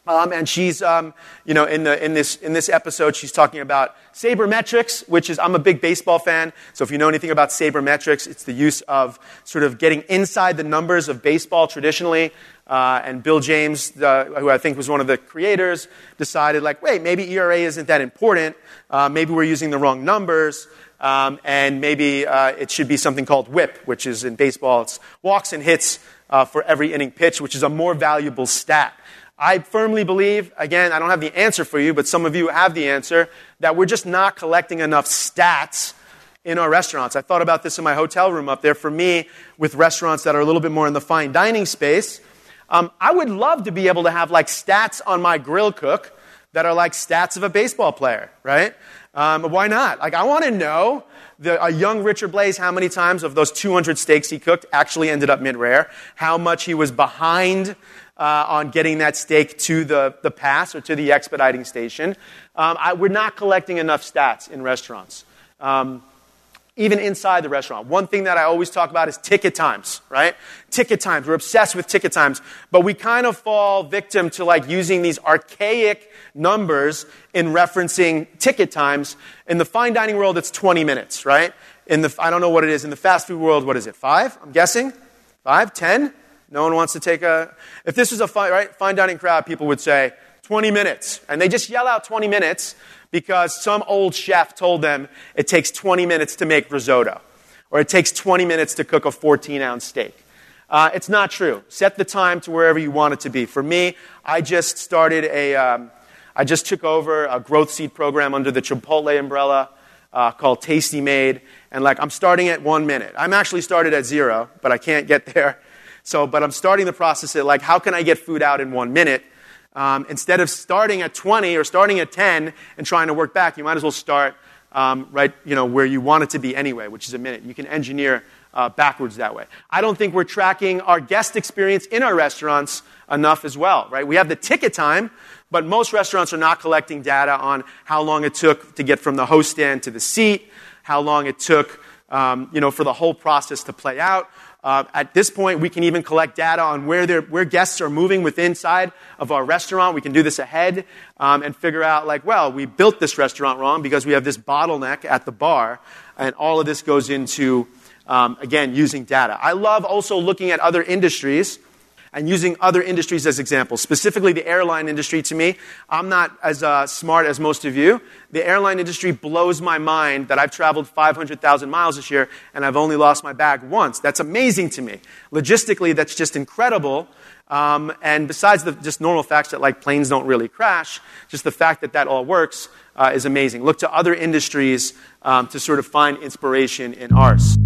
Um, and she's, um, you know, in, the, in, this, in this episode, she's talking about sabermetrics, which is, I'm a big baseball fan. So if you know anything about sabermetrics, it's the use of sort of getting inside the numbers of baseball traditionally. Uh, and Bill James, uh, who I think was one of the creators, decided, like, wait, maybe ERA isn't that important. Uh, maybe we're using the wrong numbers. Um, and maybe uh, it should be something called whip, which is in baseball, it's walks and hits uh, for every inning pitch, which is a more valuable stat. I firmly believe, again, I don't have the answer for you, but some of you have the answer, that we're just not collecting enough stats in our restaurants. I thought about this in my hotel room up there. For me, with restaurants that are a little bit more in the fine dining space, um, I would love to be able to have like stats on my grill cook that are like stats of a baseball player, right? Um, why not? Like, I want to know the, a young Richard Blais how many times of those 200 steaks he cooked actually ended up mid rare, how much he was behind uh, on getting that steak to the, the pass or to the expediting station. Um, I, we're not collecting enough stats in restaurants. Um, even inside the restaurant. One thing that I always talk about is ticket times, right? Ticket times. We're obsessed with ticket times, but we kind of fall victim to like using these archaic numbers in referencing ticket times. In the fine dining world, it's 20 minutes, right? In the, I don't know what it is. In the fast food world, what is it? Five? I'm guessing? Five? Ten? No one wants to take a, if this was a fine, right, fine dining crowd, people would say 20 minutes. And they just yell out 20 minutes because some old chef told them it takes 20 minutes to make risotto, or it takes 20 minutes to cook a 14 ounce steak. Uh, it's not true. Set the time to wherever you want it to be. For me, I just started a, um, I just took over a growth seed program under the Chipotle umbrella uh, called Tasty Made, and like I'm starting at one minute. I'm actually started at zero, but I can't get there. So, but I'm starting the process at like, how can I get food out in one minute? Um, instead of starting at 20 or starting at 10 and trying to work back, you might as well start um, right you know, where you want it to be anyway, which is a minute. You can engineer uh, backwards that way. I don't think we're tracking our guest experience in our restaurants enough as well, right? We have the ticket time, but most restaurants are not collecting data on how long it took to get from the host stand to the seat, how long it took um, you know, for the whole process to play out. Uh, at this point, we can even collect data on where, where guests are moving within inside of our restaurant. We can do this ahead um, and figure out, like, well, we built this restaurant wrong because we have this bottleneck at the bar, and all of this goes into, um, again, using data. I love also looking at other industries and using other industries as examples, specifically the airline industry to me. I'm not as uh, smart as most of you. The airline industry blows my mind that I've traveled 500,000 miles this year and I've only lost my bag once. That's amazing to me. Logistically, that's just incredible. Um, and besides the just normal facts that like planes don't really crash, just the fact that that all works uh, is amazing. Look to other industries um, to sort of find inspiration in ours.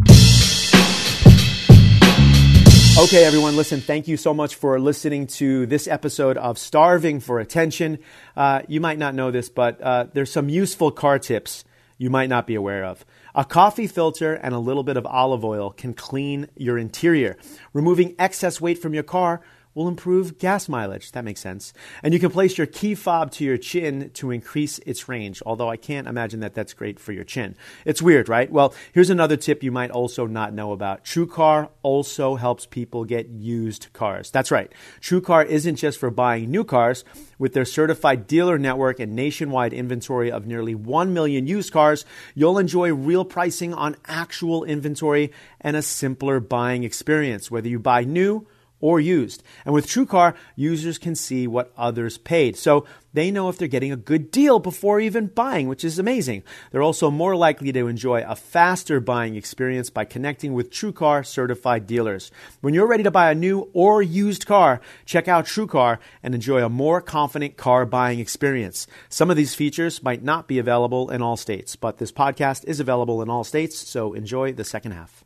Okay, everyone, listen, thank you so much for listening to this episode of Starving for Attention. Uh, you might not know this, but uh, there's some useful car tips you might not be aware of. A coffee filter and a little bit of olive oil can clean your interior, removing excess weight from your car will improve gas mileage. That makes sense. And you can place your key fob to your chin to increase its range, although I can't imagine that that's great for your chin. It's weird, right? Well, here's another tip you might also not know about. TrueCar also helps people get used cars. That's right. TrueCar isn't just for buying new cars. With their certified dealer network and nationwide inventory of nearly 1 million used cars, you'll enjoy real pricing on actual inventory and a simpler buying experience, whether you buy new or used. And with TrueCar, users can see what others paid. So they know if they're getting a good deal before even buying, which is amazing. They're also more likely to enjoy a faster buying experience by connecting with TrueCar certified dealers. When you're ready to buy a new or used car, check out TrueCar and enjoy a more confident car buying experience. Some of these features might not be available in all states, but this podcast is available in all states, so enjoy the second half.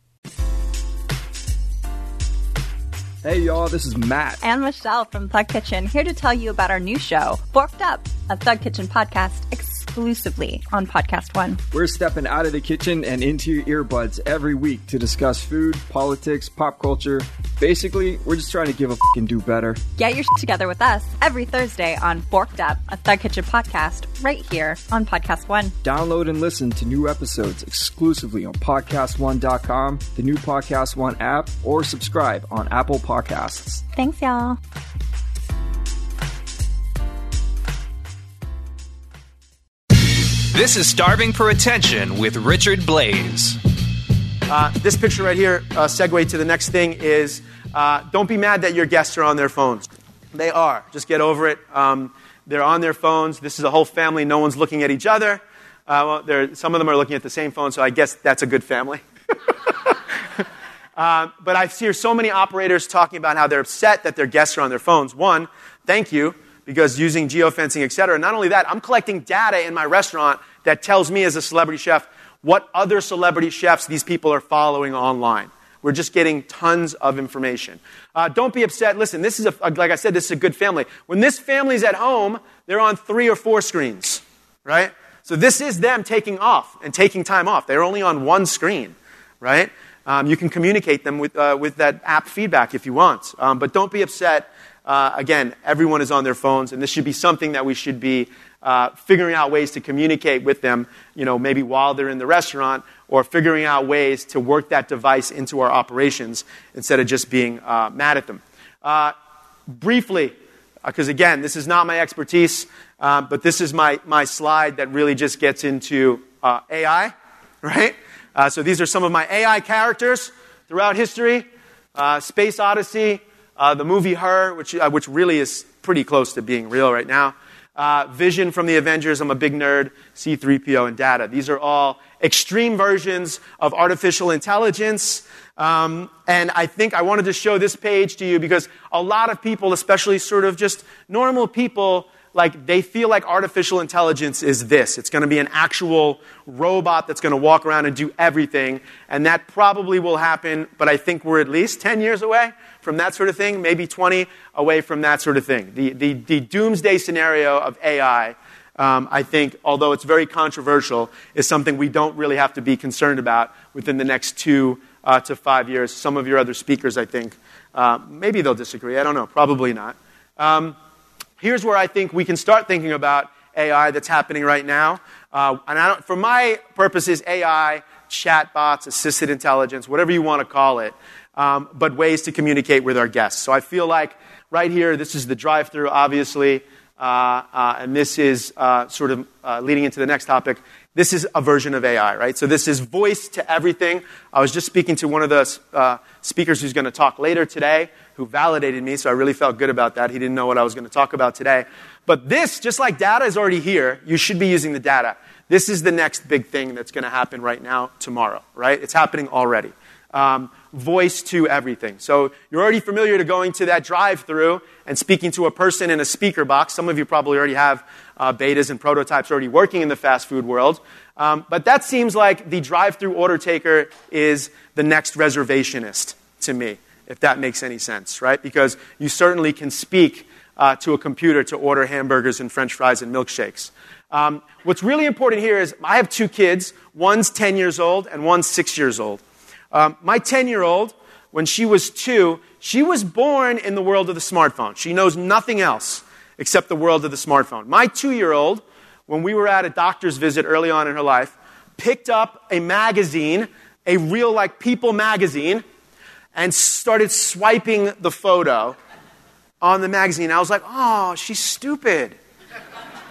Hey y'all, this is Matt. And Michelle from Thug Kitchen, here to tell you about our new show, Forked Up, a Thug Kitchen podcast exclusively on Podcast One. We're stepping out of the kitchen and into your earbuds every week to discuss food, politics, pop culture. Basically, we're just trying to give a fucking do better. Get your shit together with us every Thursday on Forked Up, a Thug Kitchen podcast, right here on Podcast One. Download and listen to new episodes exclusively on PodcastOne.com, the new Podcast One app, or subscribe on Apple Podcasts. Thanks, y'all. This is Starving for Attention with Richard Blais. Uh, this picture right here, uh, segue to the next thing, is uh, don't be mad that your guests are on their phones. They are. Just get over it. Um, they're on their phones. This is a whole family. No one's looking at each other. Uh, well, some of them are looking at the same phone, so I guess that's a good family. Uh, but I hear so many operators talking about how they're upset that their guests are on their phones. One, thank you, because using geofencing, et cetera. Not only that, I'm collecting data in my restaurant that tells me as a celebrity chef what other celebrity chefs these people are following online. We're just getting tons of information. Uh, don't be upset. Listen, this is a, like I said, this is a good family. When this family's at home, they're on three or four screens, right? So this is them taking off and taking time off. They're only on one screen, right? Um, you can communicate them with, uh, with that app feedback if you want. Um, but don't be upset. Uh, again, everyone is on their phones, and this should be something that we should be uh, figuring out ways to communicate with them, you know, maybe while they're in the restaurant, or figuring out ways to work that device into our operations instead of just being uh, mad at them. Uh, briefly, because uh, again, this is not my expertise, um, but this is my, my slide that really just gets into uh, AI, right? Uh, so these are some of my AI characters throughout history uh, Space Odyssey, uh, the movie Her, which, uh, which really is pretty close to being real right now. Vision from the Avengers, I'm a big nerd, C3PO, and Data. These are all extreme versions of artificial intelligence. Um, and I think I wanted to show this page to you because a lot of people, especially sort of just normal people, like they feel like artificial intelligence is this. It's going to be an actual robot that's going to walk around and do everything. And that probably will happen, but I think we're at least 10 years away from that sort of thing, maybe 20 away from that sort of thing. The, the, the doomsday scenario of AI, um, I think, although it's very controversial, is something we don't really have to be concerned about within the next two uh, to five years. Some of your other speakers, I think, uh, maybe they'll disagree. I don't know. Probably not. Um, here's where I think we can start thinking about AI that's happening right now. Uh, and for my purposes, AI, chatbots, assisted intelligence, whatever you want to call it, um, but ways to communicate with our guests. So I feel like right here, this is the drive through, obviously, uh, uh, and this is uh, sort of uh, leading into the next topic. This is a version of AI, right? So this is voice to everything. I was just speaking to one of the uh, speakers who's going to talk later today who validated me, so I really felt good about that. He didn't know what I was going to talk about today. But this, just like data is already here, you should be using the data. This is the next big thing that's going to happen right now, tomorrow, right? It's happening already. Um, voice to everything. So you're already familiar to going to that drive through and speaking to a person in a speaker box. Some of you probably already have uh, betas and prototypes already working in the fast food world. Um, but that seems like the drive through order taker is the next reservationist to me, if that makes any sense, right? Because you certainly can speak uh, to a computer to order hamburgers and french fries and milkshakes. Um, what's really important here is I have two kids. One's 10 years old and one's 6 years old. Um, my 10 year old, when she was two, she was born in the world of the smartphone. She knows nothing else except the world of the smartphone. My two year old, when we were at a doctor's visit early on in her life, picked up a magazine, a real like People magazine, and started swiping the photo on the magazine. I was like, oh, she's stupid.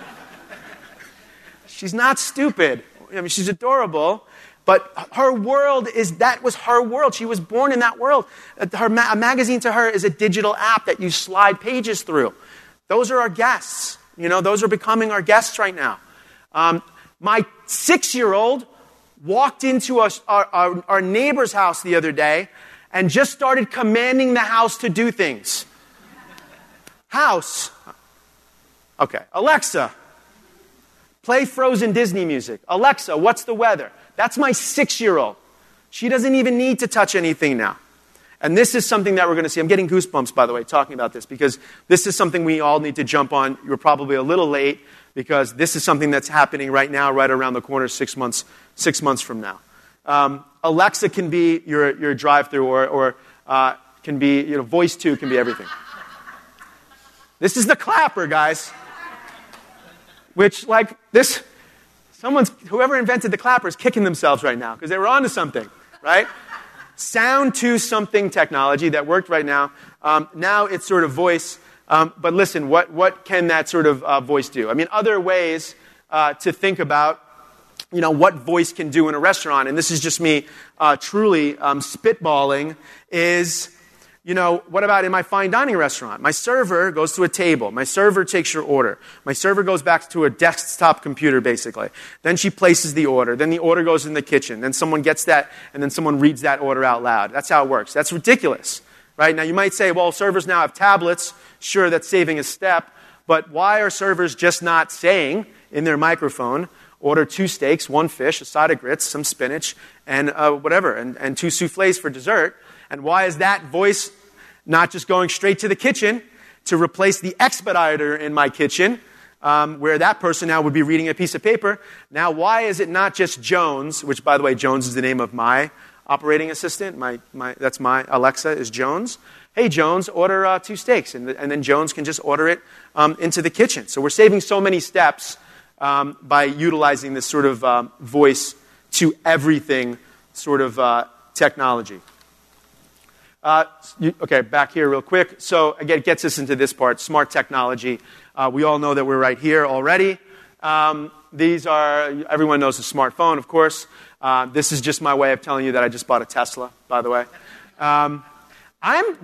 she's not stupid. I mean, she's adorable. But her world is that was her world. She was born in that world. Her ma- a magazine to her is a digital app that you slide pages through. Those are our guests. You know, those are becoming our guests right now. Um, my six year old walked into a, our, our, our neighbor's house the other day and just started commanding the house to do things. House. Okay. Alexa, play frozen Disney music. Alexa, what's the weather? That's my six year old. She doesn't even need to touch anything now. And this is something that we're going to see. I'm getting goosebumps, by the way, talking about this, because this is something we all need to jump on. You're probably a little late, because this is something that's happening right now, right around the corner, six months, six months from now. Um, Alexa can be your, your drive through, or, or uh, can be, you know, voice to can be everything. This is the clapper, guys. Which, like, this, Someone's, whoever invented the clapper is kicking themselves right now because they were onto something, right? Sound to something technology that worked right now. Um, now it's sort of voice. Um, but listen, what, what can that sort of uh, voice do? I mean, other ways uh, to think about you know, what voice can do in a restaurant, and this is just me uh, truly um, spitballing, is you know, what about in my fine dining restaurant? My server goes to a table. My server takes your order. My server goes back to a desktop computer, basically. Then she places the order. Then the order goes in the kitchen. Then someone gets that, and then someone reads that order out loud. That's how it works. That's ridiculous, right? Now, you might say, well, servers now have tablets. Sure, that's saving a step. But why are servers just not saying in their microphone, order two steaks, one fish, a side of grits, some spinach, and uh, whatever, and, and two souffles for dessert? And why is that voice not just going straight to the kitchen to replace the expediter in my kitchen um, where that person now would be reading a piece of paper. Now, why is it not just Jones, which, by the way, Jones is the name of my operating assistant. My, my, that's my Alexa is Jones. Hey, Jones, order uh, two steaks. And, and, then Jones can just order it um, into the kitchen. So we're saving so many steps um, by utilizing this sort of um, voice to everything sort of uh, technology. Uh, you, okay, back here real quick. So again, it gets us into this part, smart technology. Uh, we all know that we're right here already. Um, these are, everyone knows a smartphone, of course. Uh, this is just my way of telling you that I just bought a Tesla, by the way. Um, I'm,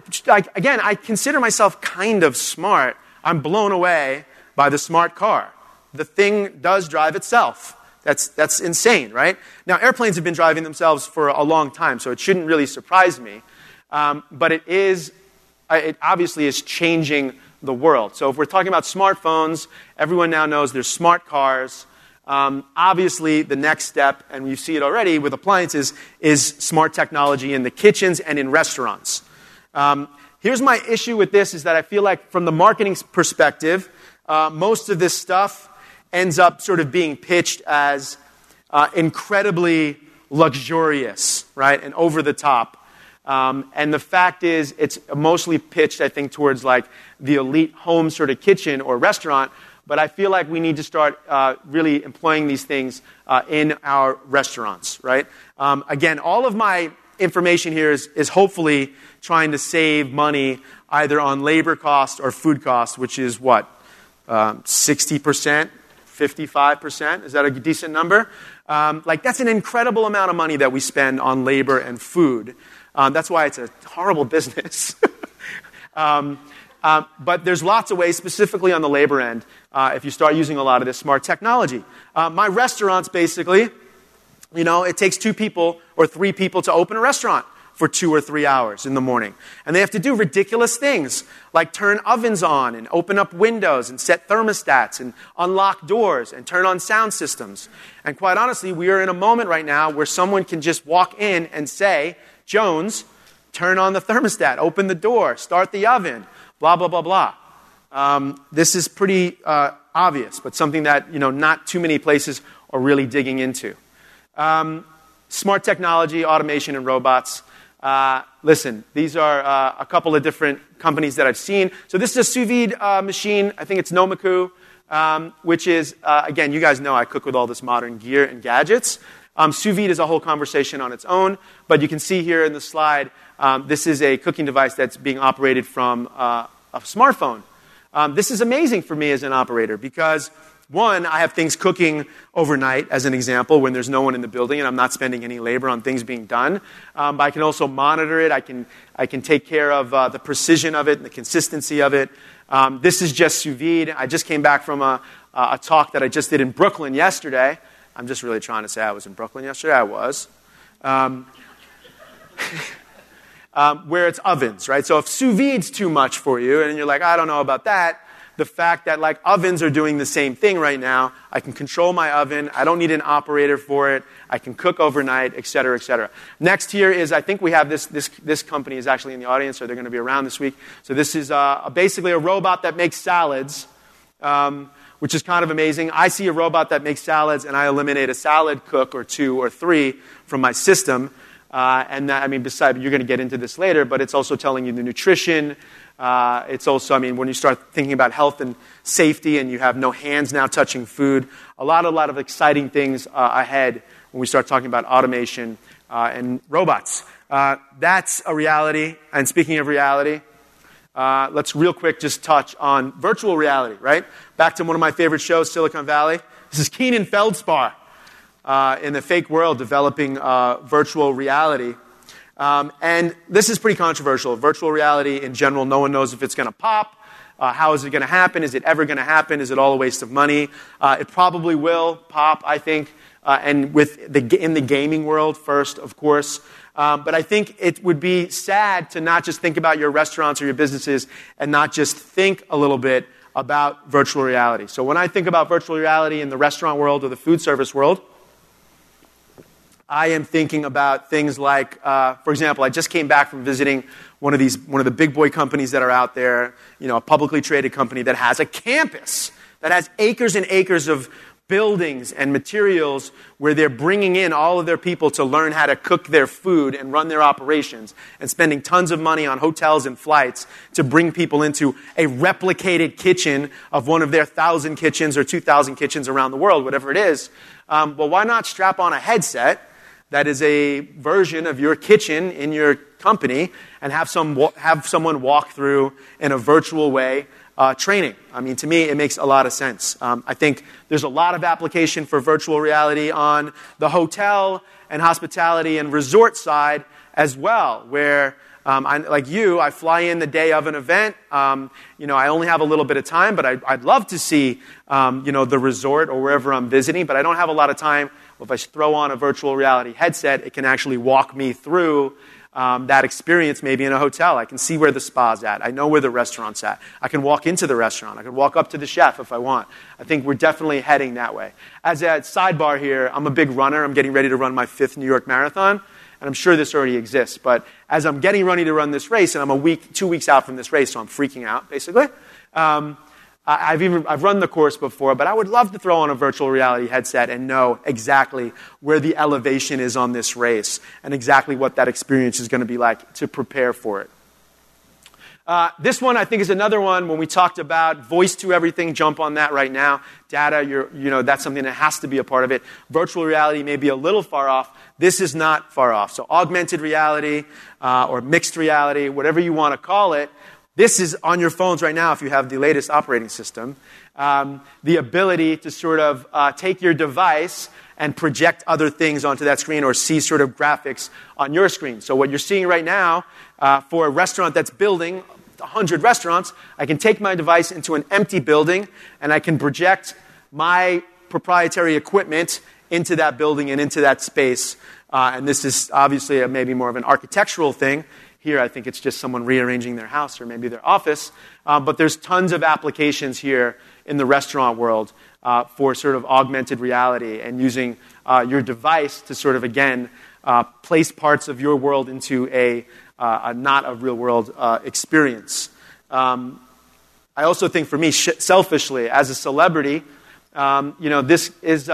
again, I consider myself kind of smart. I'm blown away by the smart car. The thing does drive itself. That's, that's insane, right? Now, airplanes have been driving themselves for a long time, so it shouldn't really surprise me. Um, but it is, uh, it obviously is changing the world. So if we're talking about smartphones, everyone now knows there's smart cars. Um, obviously, the next step, and you see it already with appliances, is smart technology in the kitchens and in restaurants. Um, here's my issue with this: is that I feel like, from the marketing perspective, uh, most of this stuff ends up sort of being pitched as uh, incredibly luxurious, right, and over the top. Um, and the fact is, it's mostly pitched, I think, towards like the elite home sort of kitchen or restaurant, but I feel like we need to start uh, really employing these things uh, in our restaurants, right? Um, again, all of my information here is, is hopefully trying to save money either on labor cost or food cost, which is what? Um, 60%, 55%? Is that a decent number? Um, like, that's an incredible amount of money that we spend on labor and food. Um, that's why it's a horrible business. um, um, but there's lots of ways, specifically on the labor end, uh, if you start using a lot of this smart technology. Uh, my restaurants, basically, you know, it takes two people or three people to open a restaurant for two or three hours in the morning. And they have to do ridiculous things like turn ovens on and open up windows and set thermostats and unlock doors and turn on sound systems. And quite honestly, we are in a moment right now where someone can just walk in and say, Jones, turn on the thermostat, open the door, start the oven blah, blah, blah, blah. Um, this is pretty uh, obvious, but something that you know, not too many places are really digging into. Um, smart technology, automation, and robots. Uh, listen, these are uh, a couple of different companies that I've seen. So this is a sous vide uh, machine. I think it's Nomiku, um, which is, uh, again, you guys know I cook with all this modern gear and gadgets. Um, sous vide is a whole conversation on its own, but you can see here in the slide, um, this is a cooking device that's being operated from uh, a smartphone. Um, this is amazing for me as an operator because, one, I have things cooking overnight, as an example, when there's no one in the building and I'm not spending any labor on things being done. Um, but I can also monitor it. I can, I can take care of uh, the precision of it and the consistency of it. Um, this is just sous vide. I just came back from a, a talk that I just did in Brooklyn yesterday. I'm just really trying to say I was in Brooklyn yesterday. I was. Um, um, where it's ovens, right? So if sous vide's too much for you, and you're like, I don't know about that, the fact that like ovens are doing the same thing right now, I can control my oven, I don't need an operator for it, I can cook overnight, et cetera, et cetera. Next here is, I think we have this, this, this company is actually in the audience, so they're going to be around this week. So this is uh, basically a robot that makes salads. Um, which is kind of amazing. I see a robot that makes salads, and I eliminate a salad cook or two or three from my system. Uh, and that, I mean, besides, you're going to get into this later, but it's also telling you the nutrition. Uh, it's also, I mean, when you start thinking about health and safety and you have no hands now touching food, a lot, a lot of exciting things uh, ahead when we start talking about automation uh, and robots. Uh, that's a reality. And speaking of reality, uh, let's real quick just touch on virtual reality, right? Back to one of my favorite shows, Silicon Valley. This is Keenan Feldspar uh, in the fake world developing uh, virtual reality. Um, and this is pretty controversial. Virtual reality in general, no one knows if it's going to pop. Uh, how is it going to happen? Is it ever going to happen? Is it all a waste of money? Uh, it probably will pop, I think, uh, and with the, in the gaming world first, of course. Um, but I think it would be sad to not just think about your restaurants or your businesses and not just think a little bit about virtual reality. So when I think about virtual reality in the restaurant world or the food service world, I am thinking about things like, uh, for example, I just came back from visiting one of these, one of the big boy companies that are out there, you know, a publicly traded company that has a campus that has acres and acres of buildings and materials where they're bringing in all of their people to learn how to cook their food and run their operations and spending tons of money on hotels and flights to bring people into a replicated kitchen of one of their thousand kitchens or two thousand kitchens around the world, whatever it is. Um, well, why not strap on a headset that is a version of your kitchen in your company and have, some, have someone walk through in a virtual way uh, training. I mean, to me, it makes a lot of sense. Um, I think there's a lot of application for virtual reality on the hotel and hospitality and resort side as well, where um, I, like you, I fly in the day of an event. Um, you know, I only have a little bit of time, but I, would love to see, um, you know, the resort or wherever I'm visiting. But I don't have a lot of time. Well, if I throw on a virtual reality headset, it can actually walk me through um, that experience maybe in a hotel. I can see where the spa's at. I know where the restaurant's at. I can walk into the restaurant. I can walk up to the chef if I want. I think we're definitely heading that way. As a sidebar here, I'm a big runner. I'm getting ready to run my fifth New York Marathon. And I'm sure this already exists. But as I'm getting ready to run this race, and I'm a week, two weeks out from this race, so I'm freaking out, basically. Um, I've even I've run the course before, but I would love to throw on a virtual reality headset and know exactly where the elevation is on this race and exactly what that experience is going to be like to prepare for it. Uh, this one, I think, is another one when we talked about voice to everything. Jump on that right now. Data, you know, that's something that has to be a part of it. Virtual reality may be a little far off. This is not far off. So, augmented reality uh, or mixed reality, whatever you want to call it, this is on your phones right now if you have the latest operating system. Um, the ability to sort of uh, take your device and project other things onto that screen or see sort of graphics on your screen. So, what you're seeing right now uh, for a restaurant that's building 100 restaurants, I can take my device into an empty building and I can project my proprietary equipment into that building and into that space. Uh, and this is obviously a, maybe more of an architectural thing. Here, I think it's just someone rearranging their house or maybe their office. Uh, but there's tons of applications here in the restaurant world uh, for sort of augmented reality and using uh, your device to sort of, again, uh, place parts of your world into a, uh, a not a real world experience. Um, I also think for me, sh- selfishly, as a celebrity, um, you know, this is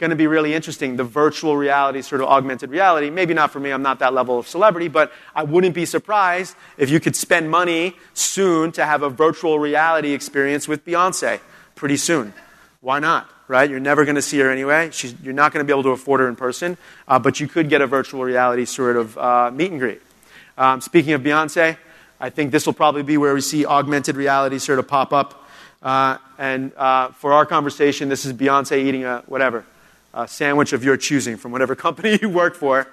going to be really interesting the virtual reality, sort of augmented reality. Maybe not for me, I'm not that level of celebrity, but I wouldn't be surprised if you could spend money soon to have a virtual reality experience with Beyonce pretty soon. Why not? Right? You're never going to see her anyway. She's, you're not going to be able to afford her in person, uh, but you could get a virtual reality sort of uh, meet and greet. Um, speaking of Beyonce, I think this will probably be where we see augmented reality sort of pop up. Uh, and uh, for our conversation, this is Beyonce eating a whatever a sandwich of your choosing from whatever company you work for.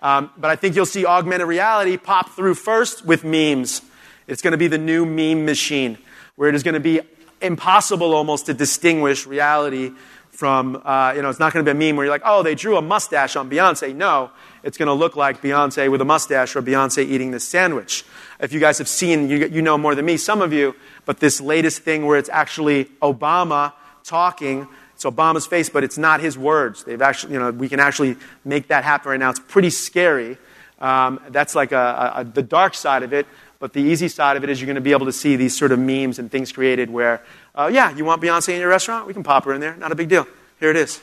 Um, but I think you'll see augmented reality pop through first with memes. It's going to be the new meme machine, where it is going to be impossible almost to distinguish reality from, uh, you know, it's not going to be a meme where you're like, oh, they drew a mustache on Beyonce. No, it's going to look like Beyonce with a mustache or Beyonce eating this sandwich. If you guys have seen, you, you know more than me, some of you, but this latest thing where it's actually Obama talking it's Obama's face, but it's not his words. They've actually, you know, we can actually make that happen right now. It's pretty scary. Um, that's like a, a, the dark side of it. But the easy side of it is you're going to be able to see these sort of memes and things created where, uh, yeah, you want Beyonce in your restaurant? We can pop her in there. Not a big deal. Here it is.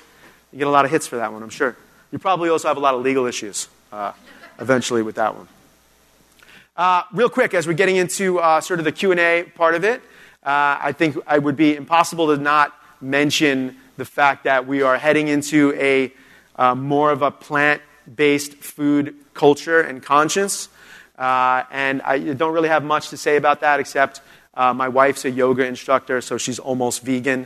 You get a lot of hits for that one, I'm sure. You probably also have a lot of legal issues uh, eventually with that one. Uh, real quick, as we're getting into uh, sort of the Q&A part of it, uh, I think it would be impossible to not mention the fact that we are heading into a uh, more of a plant based food culture and conscience. Uh, and I don't really have much to say about that except uh, my wife's a yoga instructor, so she's almost vegan.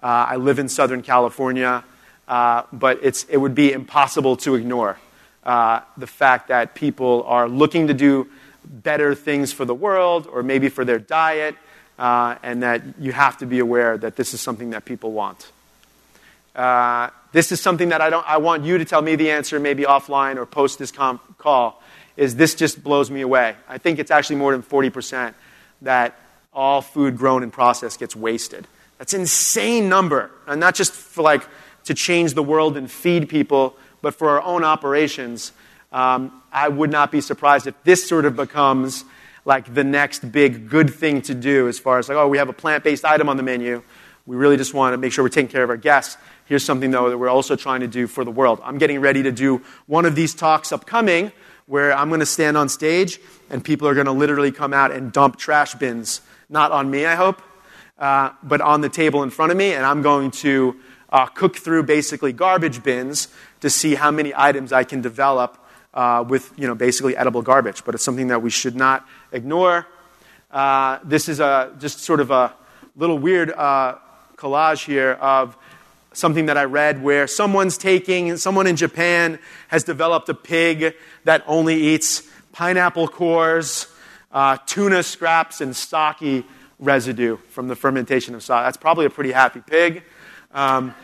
Uh, I live in Southern California, uh, but it would be impossible to ignore uh, the fact that people are looking to do better things for the world or maybe for their diet, and that you have to be aware that this is something that people want. Uh, this is something that I, don't, I want you to tell me the answer, maybe offline or post this com- call, is this just blows me away. I think it's actually more than 40% that all food grown and processed gets wasted. That's an insane number. And not just for like to change the world and feed people, but for our own operations. Um, I would not be surprised if this sort of becomes like the next big good thing to do as far as like, oh, we have a plant based item on the menu. We really just want to make sure we're taking care of our guests. Here's something, though, that we're also trying to do for the world. I'm getting ready to do one of these talks upcoming where I'm going to stand on stage and people are going to literally come out and dump trash bins. Not on me, I hope, uh, but on the table in front of me. And I'm going to uh, cook through basically garbage bins to see how many items I can develop uh, with you know, basically edible garbage. But it's something that we should not ignore. Uh, this is a, just sort of a little weird uh, collage here of something that I read where someone's taking, someone in Japan has developed a pig that only eats pineapple cores, uh, tuna scraps, and sake residue from the fermentation of sake. That's probably a pretty happy pig. Um,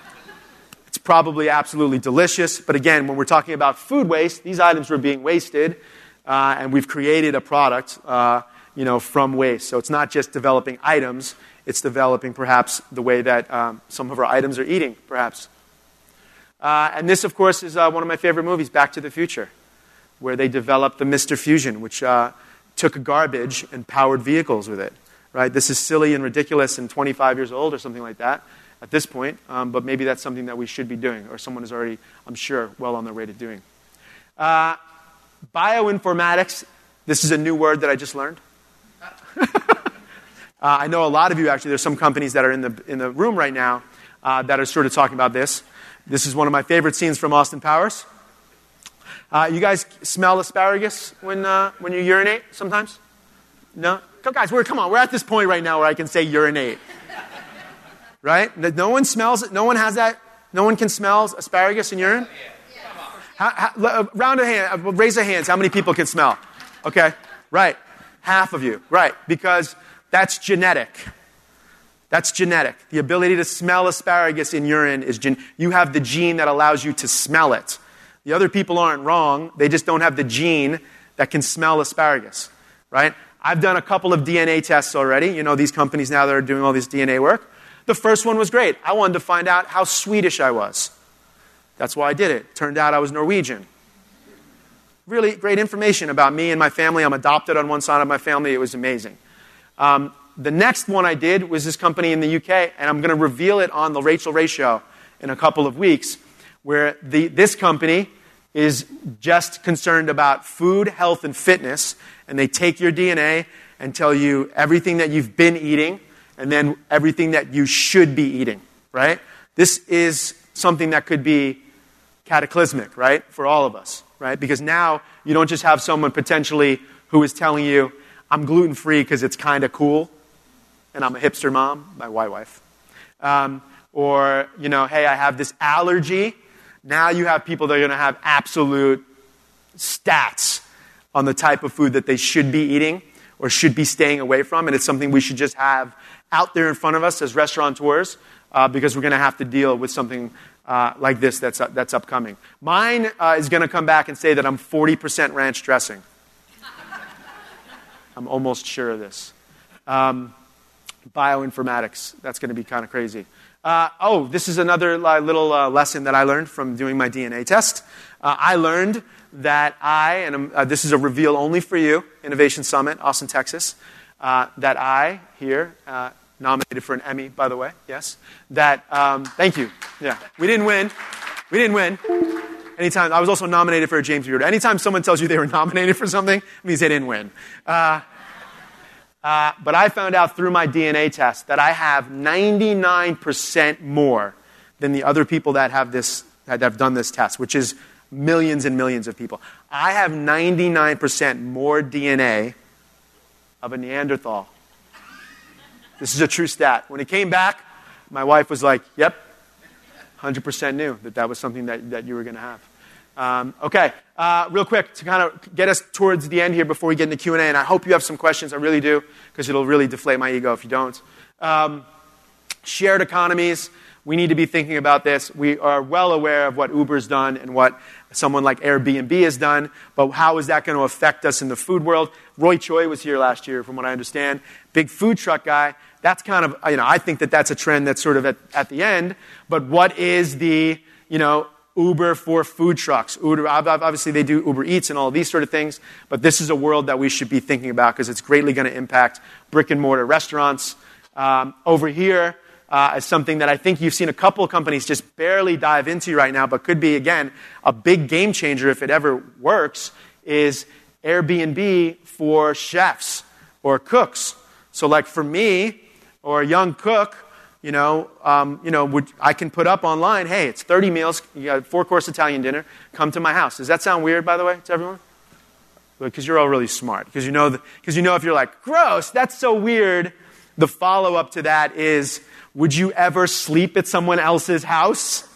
it's probably absolutely delicious, but again, when we're talking about food waste, these items were being wasted, uh, and we've created a product, uh, you know, from waste. So it's not just developing items; it's developing perhaps the way that um, some of our items are eating, perhaps. Uh, and this, of course, is uh, one of my favorite movies, Back to the Future, where they developed the Mr. Fusion, which uh, took garbage and powered vehicles with it. Right? This is silly and ridiculous and 25 years old or something like that at this point, um, but maybe that's something that we should be doing, or someone is already, I'm sure, well on their way to doing. Uh, bioinformatics, this is a new word that I just learned. Uh, I know a lot of you actually, there's some companies that are in the, in the room right now uh, that are sort of talking about this. This is one of my favorite scenes from Austin Powers. Uh, you guys smell asparagus when, uh, when you urinate sometimes? No? Guys, we're, come on, we're at this point right now where I can say urinate right? No one smells it. No one has that. No one can smell asparagus in urine. How, how, uh, round a hand, uh, raise a hands. How many people can smell? Okay, right. Half of you, right? Because that's genetic. That's genetic. The ability to smell asparagus in urine is gen- you have the gene that allows you to smell it. The other people aren't wrong. They just don't have the gene that can smell asparagus, right? I've done a couple of DNA tests already. You know, these companies now that are doing all this DNA work. The first one was great. I wanted to find out how Swedish I was. That's why I did it. Turned out I was Norwegian. Really great information about me and my family. I'm adopted on one side of my family. It was amazing. Um, the next one I did was this company in the UK, and I'm going to reveal it on the Rachael Ray Show in a couple of weeks, where the, this company is just concerned about food, health, and fitness, and they take your DNA and tell you everything that you've been eating and then everything that you should be eating, right? This is something that could be cataclysmic, right, for all of us, right? Because now you don't just have someone potentially who is telling you, I'm gluten free because it's kind of cool, and I'm a hipster mom, my white wife. Um, or, you know, hey, I have this allergy. Now you have people that are going to have absolute stats on the type of food that they should be eating or should be staying away from, and it's something we should just have out there in front of us as restaurateurs uh, because we're going to have to deal with something uh, like this that's, uh, that's upcoming. Mine uh, is going to come back and say that I'm 40% ranch dressing. I'm almost sure of this. Um, bioinformatics, that's going to be kind of crazy. Uh, oh, this is another little uh, lesson that I learned from doing my DNA test. I learned that I, and this is a reveal only for you, Innovation Summit, Austin, Texas, that I here nominated for an Emmy, by the way. Yes. That. Um, thank you. Yeah. We didn't win. We didn't win. Anytime I was also nominated for a James Beard. Anytime someone tells you they were nominated for something, it means they didn't win. Uh, uh, but I found out through my DNA test that I have 99% more than the other people that have this that have done this test, which is millions and millions of people. I have 99% more DNA of a Neanderthal this is a true stat. When it came back, my wife was like, yep, 100% knew that that was something that, that you were going to have. Um, okay, uh, real quick to kind of get us towards the end here before we get into Q&A, and I hope you have some questions. I really do, because it'll really deflate my ego if you don't. Um, shared economies. We need to be thinking about this. We are well aware of what Uber's done and what someone like Airbnb has done, but how is that going to affect us in the food world? Roy Choi was here last year, from what I understand. Big food truck guy. That's kind of, you know, I think that that's a trend that's sort of at, at the end. But what is the, you know, Uber for food trucks. Uber, obviously, they do Uber Eats and all these sort of things, but this is a world that we should be thinking about because it's greatly going to impact brick and mortar restaurants. Um, over here uh, is something that I think you've seen a couple of companies just barely dive into right now, but could be, again, a big game changer if it ever works, is Airbnb for chefs or cooks. So, like for me or a young cook, you know, um, you know, would, I can put up online, hey, it's 30 meals, you got a four course Italian dinner, come to my house. Does that sound weird, by the way, to everyone? Because you're all really smart. Because you, know you know if you're like, gross, that's so weird, the follow up to that is, would you ever sleep at someone else's house?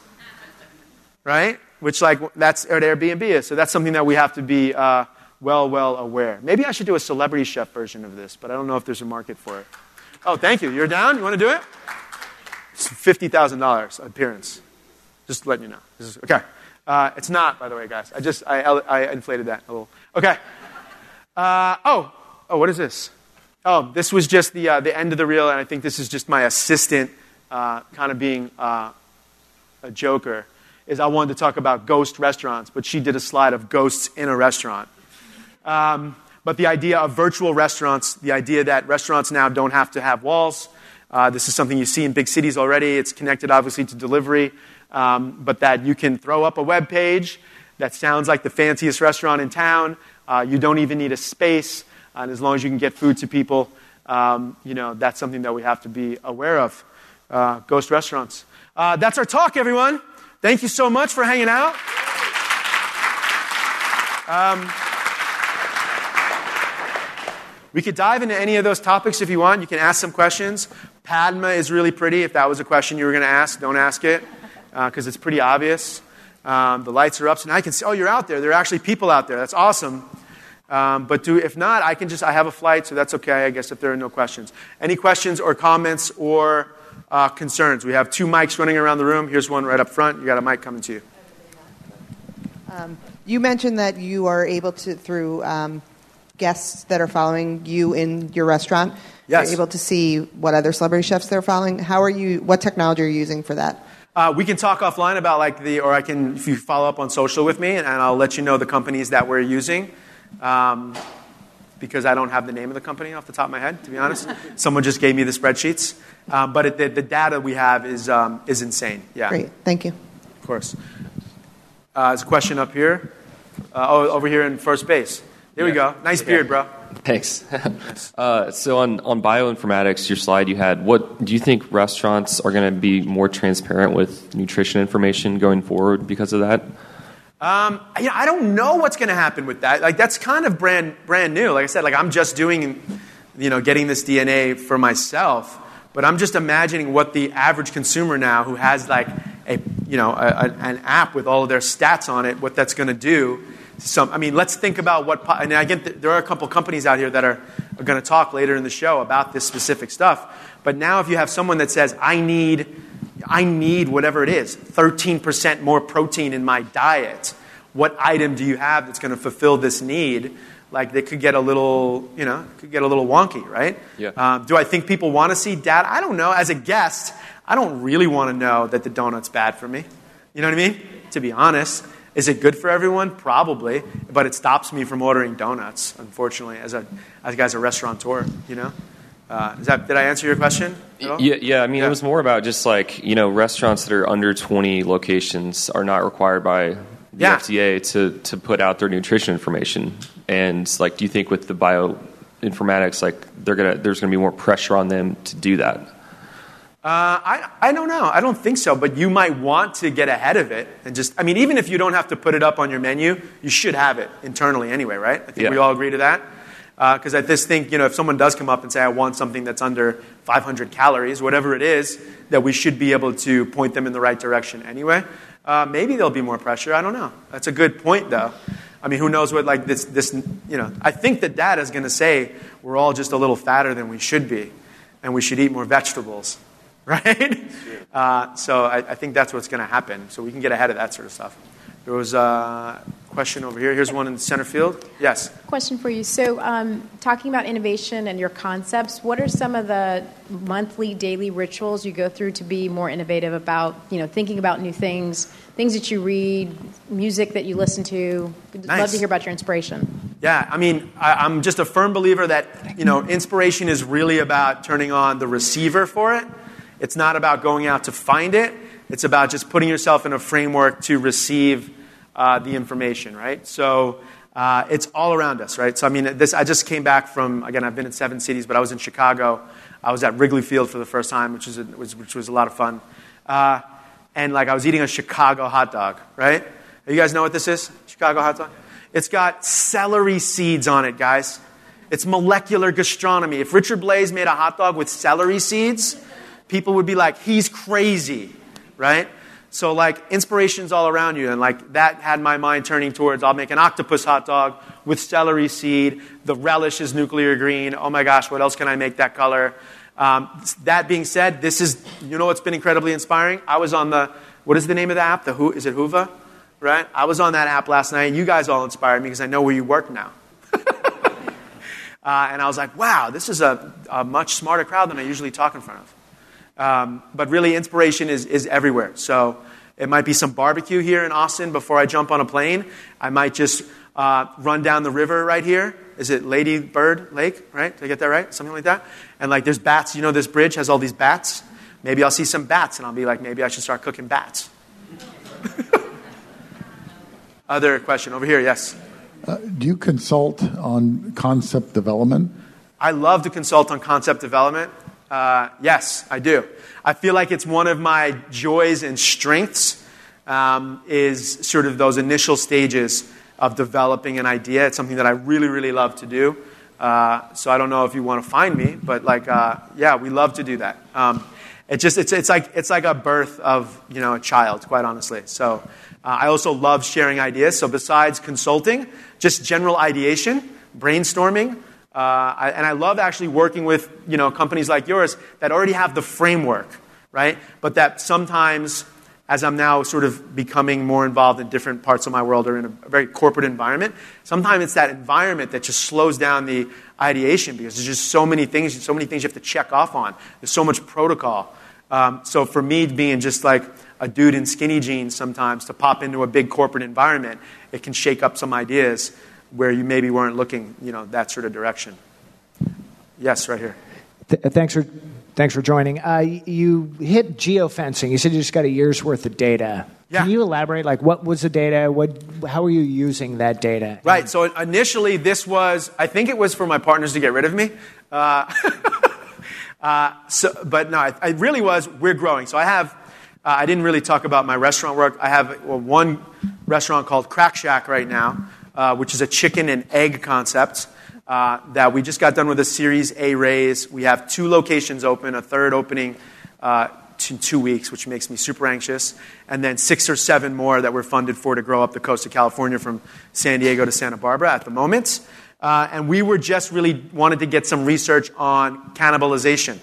Right? Which, like, that's at Airbnb is. So that's something that we have to be uh, well, well aware. Maybe I should do a celebrity chef version of this, but I don't know if there's a market for it. Oh, thank you. You're down? You want to do it? It's $50,000 appearance. Just letting you know. Is, okay. Uh, it's not, by the way, guys. I just, I, I inflated that a little. Okay. Uh, oh, oh, what is this? Oh, this was just the, uh, the end of the reel, and I think this is just my assistant uh, kind of being uh, a joker, is I wanted to talk about ghost restaurants, but she did a slide of ghosts in a restaurant. Um, but the idea of virtual restaurants, the idea that restaurants now don't have to have walls, uh, this is something you see in big cities already. It's connected, obviously, to delivery, um, but that you can throw up a web page that sounds like the fanciest restaurant in town. Uh, you don't even need a space, and as long as you can get food to people, um, you know that's something that we have to be aware of. Uh, ghost restaurants. Uh, that's our talk, everyone. Thank you so much for hanging out. Um, we could dive into any of those topics if you want. You can ask some questions. Padma is really pretty. If that was a question you were going to ask, don't ask it because uh, it's pretty obvious. Um, the lights are up, so now I can see, oh, you're out there. There are actually people out there. That's awesome. Um, but do, if not, I can just, I have a flight, so that's okay, I guess, if there are no questions. Any questions or comments or uh, concerns? We have two mics running around the room. Here's one right up front. You got a mic coming to you. Um, you mentioned that you are able to, through um, guests that are following you in your restaurant, Yes. You're able to see what other celebrity chefs they're following. How are you? What technology are you using for that? Uh, we can talk offline about like the, or I can, if you follow up on social with me, and, and I'll let you know the companies that we're using. Um, because I don't have the name of the company off the top of my head, to be honest. Someone just gave me the spreadsheets. Um, but it, the, the, data we have is, um, is insane. Yeah. Great. Thank you. Of course. Uh, there's a question up here. Uh, oh, over here in first base. Here yeah. we go. Nice okay. beard, bro. Thanks. uh, so on, on bioinformatics, your slide you had, what do you think restaurants are going to be more transparent with nutrition information going forward because of that? Um, you know, I don't know what's going to happen with that. Like that's kind of brand brand new. Like I said, like I'm just doing, you know, getting this DNA for myself. But I'm just imagining what the average consumer now, who has like a you know a, a, an app with all of their stats on it, what that's going to do some, I mean, let's think about what, and again, there are a couple companies out here that are, are going to talk later in the show about this specific stuff. But now if you have someone that says, I need, I need whatever it is, 13% more protein in my diet, what item do you have that's going to fulfill this need? Like they could get a little, you know, could get a little wonky, right? Yeah. Um, do I think people want to see data? I don't know. As a guest, I don't really want to know that the donut's bad for me. You know what I mean? To be honest. Is it good for everyone? Probably, but it stops me from ordering donuts, unfortunately, as a as a guy's a restaurateur. You know, uh, that, did I answer your question? Yeah, yeah. I mean, yeah. it was more about just like you know, restaurants that are under twenty locations are not required by the yeah. FDA to to put out their nutrition information. And like, do you think with the bioinformatics, like they're gonna there's gonna be more pressure on them to do that? Uh, I, I don't know. I don't think so, but you might want to get ahead of it and just, I mean, even if you don't have to put it up on your menu, you should have it internally anyway, right? I think yeah. we all agree to that. Because uh, I just think, you know, if someone does come up and say, I want something that's under 500 calories, whatever it is, that we should be able to point them in the right direction anyway. Uh, maybe there'll be more pressure. I don't know. That's a good point, though. I mean, who knows what, like, this, this you know, I think that data is going to say we're all just a little fatter than we should be, and we should eat more vegetables right? Uh, so I, I, think that's what's going to happen. So we can get ahead of that sort of stuff. There was a question over here. Here's one in the center field. Yes. Question for you. So, um, talking about innovation and your concepts, what are some of the monthly, daily rituals you go through to be more innovative about, you know, thinking about new things, things that you read, music that you listen to? Nice. love to hear about your inspiration. Yeah, I mean, I, I'm just a firm believer that you know inspiration is really about turning on the receiver for it. It's not about going out to find it. It's about just putting yourself in a framework to receive uh, the information, right? So uh, it's all around us, right? So I mean, this I just came back from again. I've been in seven cities, but I was in Chicago. I was at Wrigley Field for the first time, which was a, which, which was a lot of fun. Uh, and like I was eating a Chicago hot dog, right? You guys know what this is? Chicago hot dog. It's got celery seeds on it, guys. It's molecular gastronomy. If Richard Blais made a hot dog with celery seeds, people would be like, he's crazy, right? So, like, inspiration's all around you. And, like, that had my mind turning towards I'll make an octopus hot dog with celery seed. The relish is nuclear green. Oh my gosh, what else can I make that color? Um, that being said, this is, you know what's been incredibly inspiring? I was on the, what is the name of the app? The Who, is it Whova? Right? I was on that app last night. And you guys all inspired me because I know where you work now. Uh, and I was like, wow, this is a, a, much smarter crowd than I usually talk in front of. Um, but really, inspiration is, is everywhere. So it might be some barbecue here in Austin before I jump on a plane. I might just uh, run down the river right here. Is it Lady Bird Lake, right? Did I get that right? Something like that? And like there's bats. You know, this bridge has all these bats. Maybe I'll see some bats and I'll be like, maybe I should start cooking bats. Other question over here, yes. Uh, do you consult on concept development? I love to consult on concept development. Uh, yes, I do. I feel like it's one of my joys and strengths. Um, is sort of those initial stages of developing an idea. It's something that I really, really love to do. Uh, so I don't know if you want to find me, but like, uh, yeah, we love to do that. Um, it just it's, it's like it's like a birth of you know a child, quite honestly. So uh, I also love sharing ideas. So besides consulting, just general ideation, brainstorming, uh, I, and I love actually working with you know companies like yours that already have the framework, right? But that sometimes, as I'm now sort of becoming more involved in different parts of my world or in a very corporate environment, sometimes it's that environment that just slows down the ideation because there's just so many things, so many things you have to check off on. There's so much protocol. Um, so for me, being just like a dude in skinny jeans sometimes to pop into a big corporate environment, it can shake up some ideas where you maybe weren't looking, you know, that sort of direction. Yes, right here. Th- thanks for thanks for joining. Uh, you hit geofencing. You said you just got a year's worth of data. Yeah. Can you elaborate? Like, what was the data? What? How are you using that data? Right. So initially, this was I think it was for my partners to get rid of me. Uh, uh, so, but no, it, it really was. We're growing. So I have. Uh, I didn't really talk about my restaurant work. I have well, one restaurant called Crack Shack right now, uh, which is a chicken and egg concept. Uh, that we just got done with a Series A raise. We have two locations open, a third opening uh, in two weeks, which makes me super anxious, and then six or seven more that we're funded for to grow up the coast of California from San Diego to Santa Barbara at the moment. Uh, and we were just really wanted to get some research on cannibalization,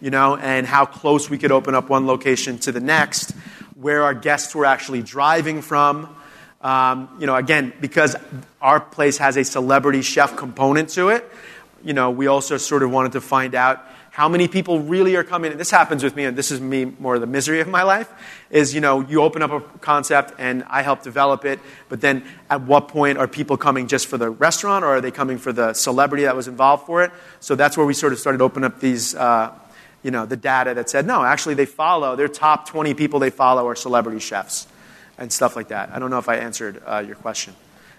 you know, and how close we could open up one location to the next, where our guests were actually driving from. Um, you know, again, because our place has a celebrity chef component to it, you know, we also sort of wanted to find out how many people really are coming. And this happens with me, and this is me more the misery of my life. Is you know, you open up a concept, and I help develop it, but then at what point are people coming just for the restaurant, or are they coming for the celebrity that was involved for it? So that's where we sort of started opening up these. Uh, you know, the data that said, no, actually they follow, their top 20 people they follow are celebrity chefs and stuff like that. I don't know if I answered uh, your question.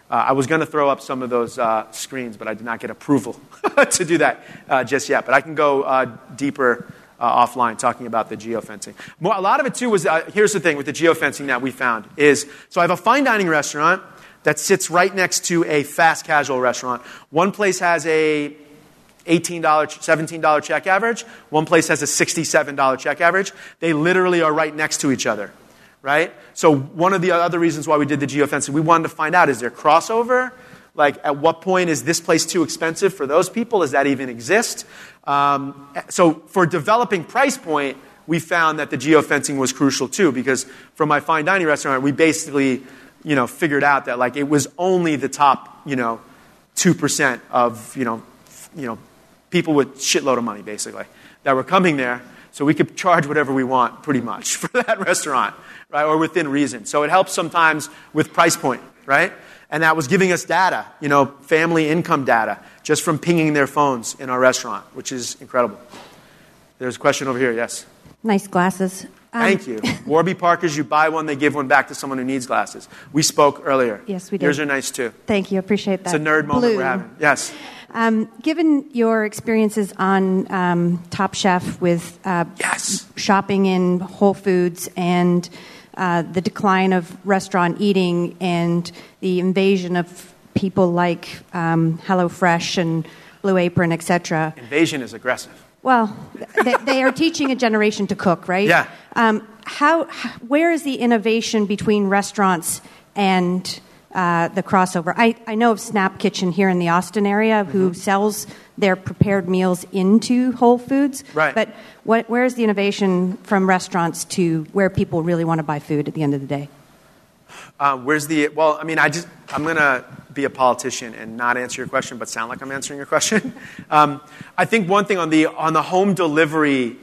Uh, I was going to throw up some of those uh, screens, but I did not get approval to do that uh, just yet. But I can go uh, deeper uh, offline talking about the geofencing. More, a lot of it, too, was here's the thing with the geofencing that we found is so I have a fine dining restaurant that sits right next to a fast casual restaurant. One place has a $18, $17 check average. One place has a $67 check average. They literally are right next to each other right? So one of the other reasons why we did the geofencing, we wanted to find out is there crossover? Like, at what point is this place too expensive for those people? Does that even exist? Um, so for developing price point, we found that the geofencing was crucial too, because from my fine dining restaurant, we basically, you know, figured out that like it was only the top, you know, 2% of, you know, you know, people with shitload of money basically that were coming there so we could charge whatever we want pretty much for that restaurant, right? Or within reason. So it helps sometimes with price point, right? And that was giving us data, you know, family income data just from pinging their phones in our restaurant, which is incredible. There's a question over here, yes. Nice glasses. Um, Thank you. Warby Parkers, you buy one, they give one back to someone who needs glasses. We spoke earlier. Yes, we did. Yours are nice too. Thank you. Appreciate that. It's a nerd moment Blue. we're having. Yes. Um, given your experiences on um, Top Chef with uh, Yes. shopping in Whole Foods and uh, the decline of restaurant eating and the invasion of people like um, HelloFresh and Blue Apron, etc. Invasion is aggressive. Well, they, they are teaching a generation to cook, right? Yeah. Um, how, where is the innovation between restaurants and uh, the crossover? I, I know of Snap Kitchen here in the Austin area Mm-hmm. who sells their prepared meals into Whole Foods. Right. But what, where is the innovation from restaurants to where people really want to buy food at the end of the day? Uh, where's the, well, I mean, I just, I'm going to be a politician and not answer your question, but sound like I'm answering your question. um, I think one thing on the, on the home delivery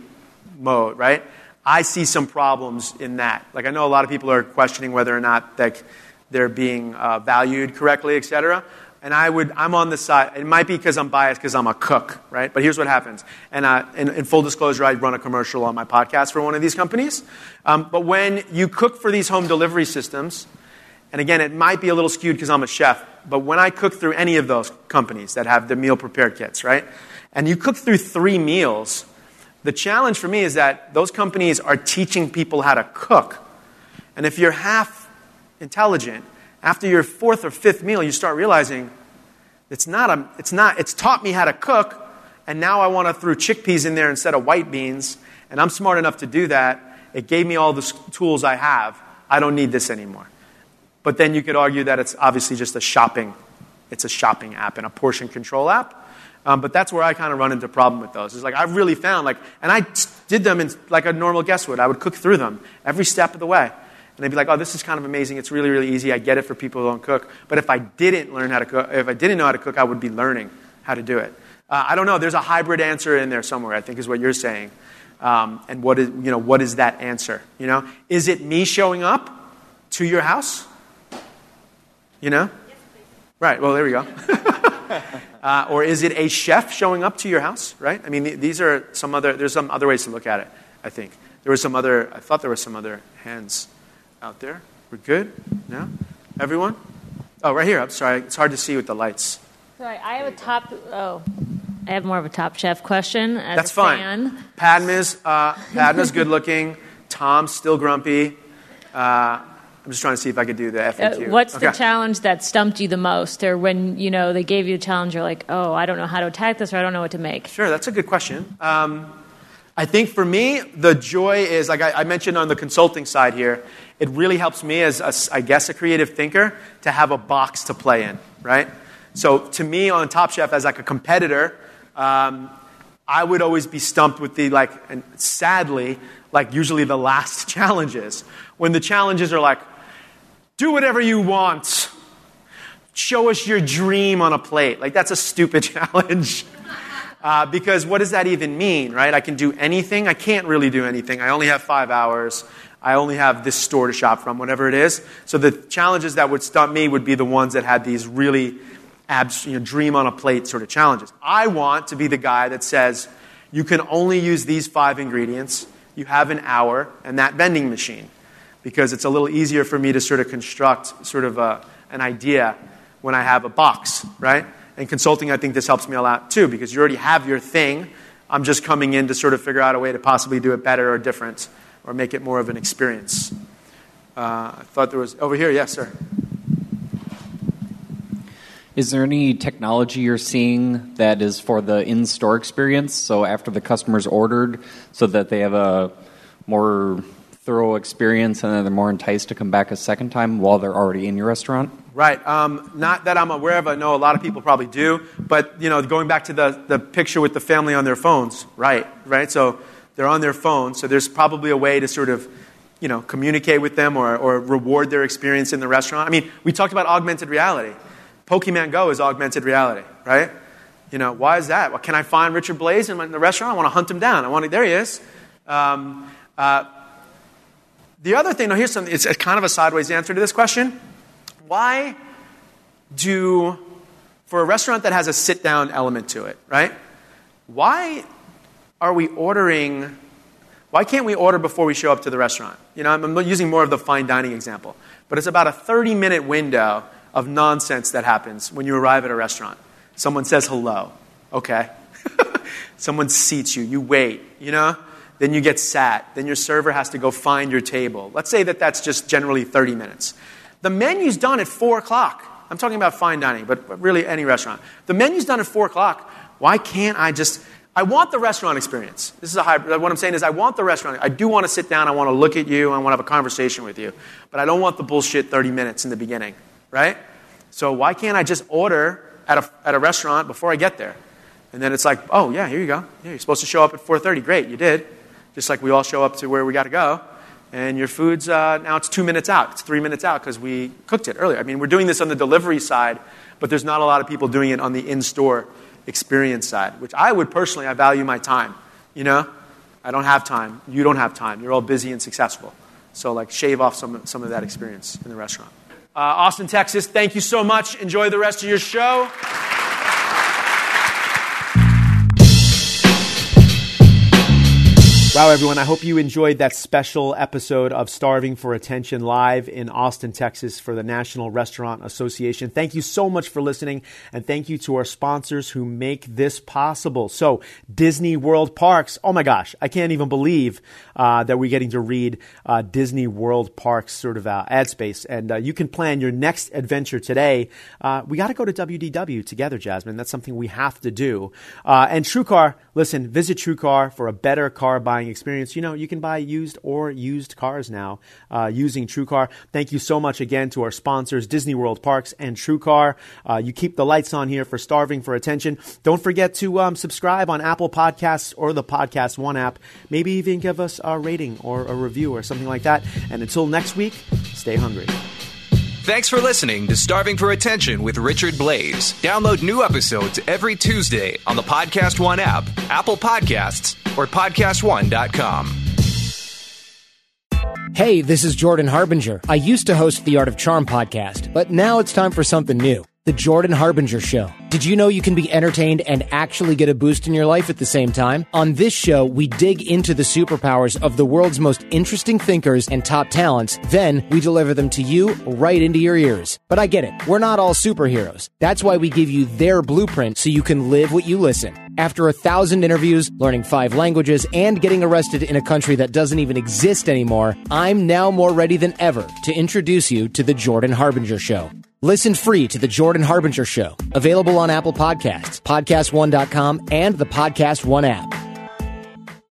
mode, right? I see some problems in that. Like, I know a lot of people are questioning whether or not like, they're being uh, valued correctly, et cetera. And I would, I'm on the side. It might be because I'm biased because I'm a cook, right? But here's what happens. And uh, in, in full disclosure, I run a commercial on my podcast for one of these companies. Um, but when you cook for these home delivery systems, and again, it might be a little skewed because I'm a chef, but when I cook through any of those companies that have the meal prepared kits, right? And you cook through three meals, the challenge for me is that those companies are teaching people how to cook. And if you're half intelligent, after your fourth or fifth meal, you start realizing it's not, a, it's not, it's taught me how to cook, and now I want to throw chickpeas in there instead of white beans, and I'm smart enough to do that. It gave me all the tools I have. I don't need this anymore. But then you could argue that it's obviously just a shopping, it's a shopping app and a portion control app. Um, but that's where I kind of run into problem with those. It's like I've really found like, and I did them in, like a normal guest would. I would cook through them every step of the way, and they'd be like, "Oh, this is kind of amazing. It's really, really easy. I get it for people who don't cook." But if I didn't learn how to cook, if I didn't know how to cook, I would be learning how to do it. Uh, I don't know. There's a hybrid answer in there somewhere. I think is what you're saying. Um, and what is you know what is that answer? You know, is it me showing up to your house? You know? Right, well, there we go. uh, or is it a chef showing up to your house, right? I mean, th- these are some other, there's some other ways to look at it, I think. There were some other, I thought there were some other hands out there. We're good? No? Everyone? Oh, right here. I'm sorry. It's hard to see with the lights. Sorry, I have a top. Oh, I have more of a Top Chef question. As That's fine. Fan. Padma's, uh, Padma's good looking. Tom's still grumpy. Uh, I'm just trying to see if I could do the Uh, FAQ. what's the challenge that stumped you the most, or when you know they gave you a challenge, you're like, oh, I don't know how to attack this, or I don't know what to make. Sure, that's a good question. Um, I think for me, the joy is like I, I mentioned on the consulting side here. It really helps me as, a I guess, a creative thinker to have a box to play in, right? So to me, on Top Chef, as like a competitor, um, I would always be stumped with the like, and sadly, like usually the last challenges when the challenges are like, do whatever you want, show us your dream on a plate. Like that's a stupid challenge. Uh, because what does that even mean, right? I can do anything. I can't really do anything. I only have five hours. I only have this store to shop from, whatever it is. So the challenges that would stump me would be the ones that had these really abs- you know, dream on a plate sort of challenges. I want to be the guy that says, you can only use these five ingredients. You have an hour and that vending machine. Because it's a little easier for me to sort of construct sort of a, an idea when I have a box, right? And consulting, I think this helps me a lot too, because you already have your thing. I'm just coming in to sort of figure out a way to possibly do it better or different or make it more of an experience. Uh, I thought there was over here, yes, sir. Is there any technology you're seeing that is for the in store experience? So after the customer's ordered, so that they have a more thorough experience and then they're more enticed to come back a second time while they're already in your restaurant? Right. Um, not that I'm aware of. I know a lot of people probably do. But, you know, going back to the, the picture with the family on their phones, right, right? So they're on their phone. So there's probably a way to sort of, you know, communicate with them or, or reward their experience in the restaurant. I mean, we talked about augmented reality. Pokemon Go is augmented reality, right? You know, why is that? Well, can I find Richard Blais in the restaurant? I want to hunt him down. I want to, there he is. Um, uh, the other thing, now here's something, it's kind of a sideways answer to this question. Why do, for a restaurant that has a sit down element to it, right? Why are we ordering, why can't we order before we show up to the restaurant? You know, I'm using more of the fine dining example, but it's about a 30 minute window of nonsense that happens when you arrive at a restaurant. Someone says hello, okay. Someone seats you, you wait, you know? Then you get sat. Then your server has to go find your table. Let's say that that's just generally 30 minutes. The menu's done at 4 o'clock. I'm talking about fine dining, but really any restaurant. The menu's done at 4 o'clock. Why can't I just. I want the restaurant experience. This is a high, what I'm saying is I want the restaurant. I do want to sit down. I want to look at you. I want to have a conversation with you. But I don't want the bullshit 30 minutes in the beginning, right? So why can't I just order at a, at a restaurant before I get there? And then it's like, oh, yeah, here you go. Yeah, you're supposed to show up at 4.30. Great, you did just like we all show up to where we got to go. And your food's uh, now it's two minutes out. It's three minutes out because we cooked it earlier. I mean, we're doing this on the delivery side, but there's not a lot of people doing it on the in-store experience side, which I would personally, I value my time. You know, I don't have time. You don't have time. You're all busy and successful. So, like, shave off some, some of that experience in the restaurant. Uh, Austin, Texas, thank you so much. Enjoy the rest of your show. Wow, everyone, I hope you enjoyed that special episode of Starving for Attention live in Austin, Texas for the National Restaurant Association. Thank you so much for listening, and thank you to our sponsors who make this possible. So, Disney World Parks, oh my gosh, I can't even believe uh, that we're getting to read uh, Disney World Parks sort of uh, ad space. And uh, you can plan your next adventure today. Uh, we got to go to WDW together, Jasmine. That's something we have to do. Uh, and TrueCar, listen, visit TrueCar for a better car buying buying experience. You know, you can buy used or used cars now uh, using TrueCar. Thank you so much again to our sponsors, Disney World Parks and TrueCar. Uh, you keep the lights on here for Starving for Attention. Don't forget to um, subscribe on Apple Podcasts or the Podcast One app. Maybe even give us a rating or a review or something like that. And until next week, stay hungry. Thanks for listening to Starving for Attention with Richard Blais. Download new episodes every Tuesday on the Podcast One app, Apple Podcasts, or PodcastOne.com. Hey, this is Jordan Harbinger. I used to host the Art of Charm podcast, but now it's time for something new The Jordan Harbinger Show. Did you know you can be entertained and actually get a boost in your life at the same time? On this show, we dig into the superpowers of the world's most interesting thinkers and top talents. Then we deliver them to you right into your ears. But I get it. We're not all superheroes. That's why we give you their blueprint so you can live what you listen. After a thousand interviews, learning five languages, and getting arrested in a country that doesn't even exist anymore, I'm now more ready than ever to introduce you to The Jordan Harbinger Show. Listen free to The Jordan Harbinger Show, available on Apple Podcasts, PodcastOne.com, and the Podcast One app.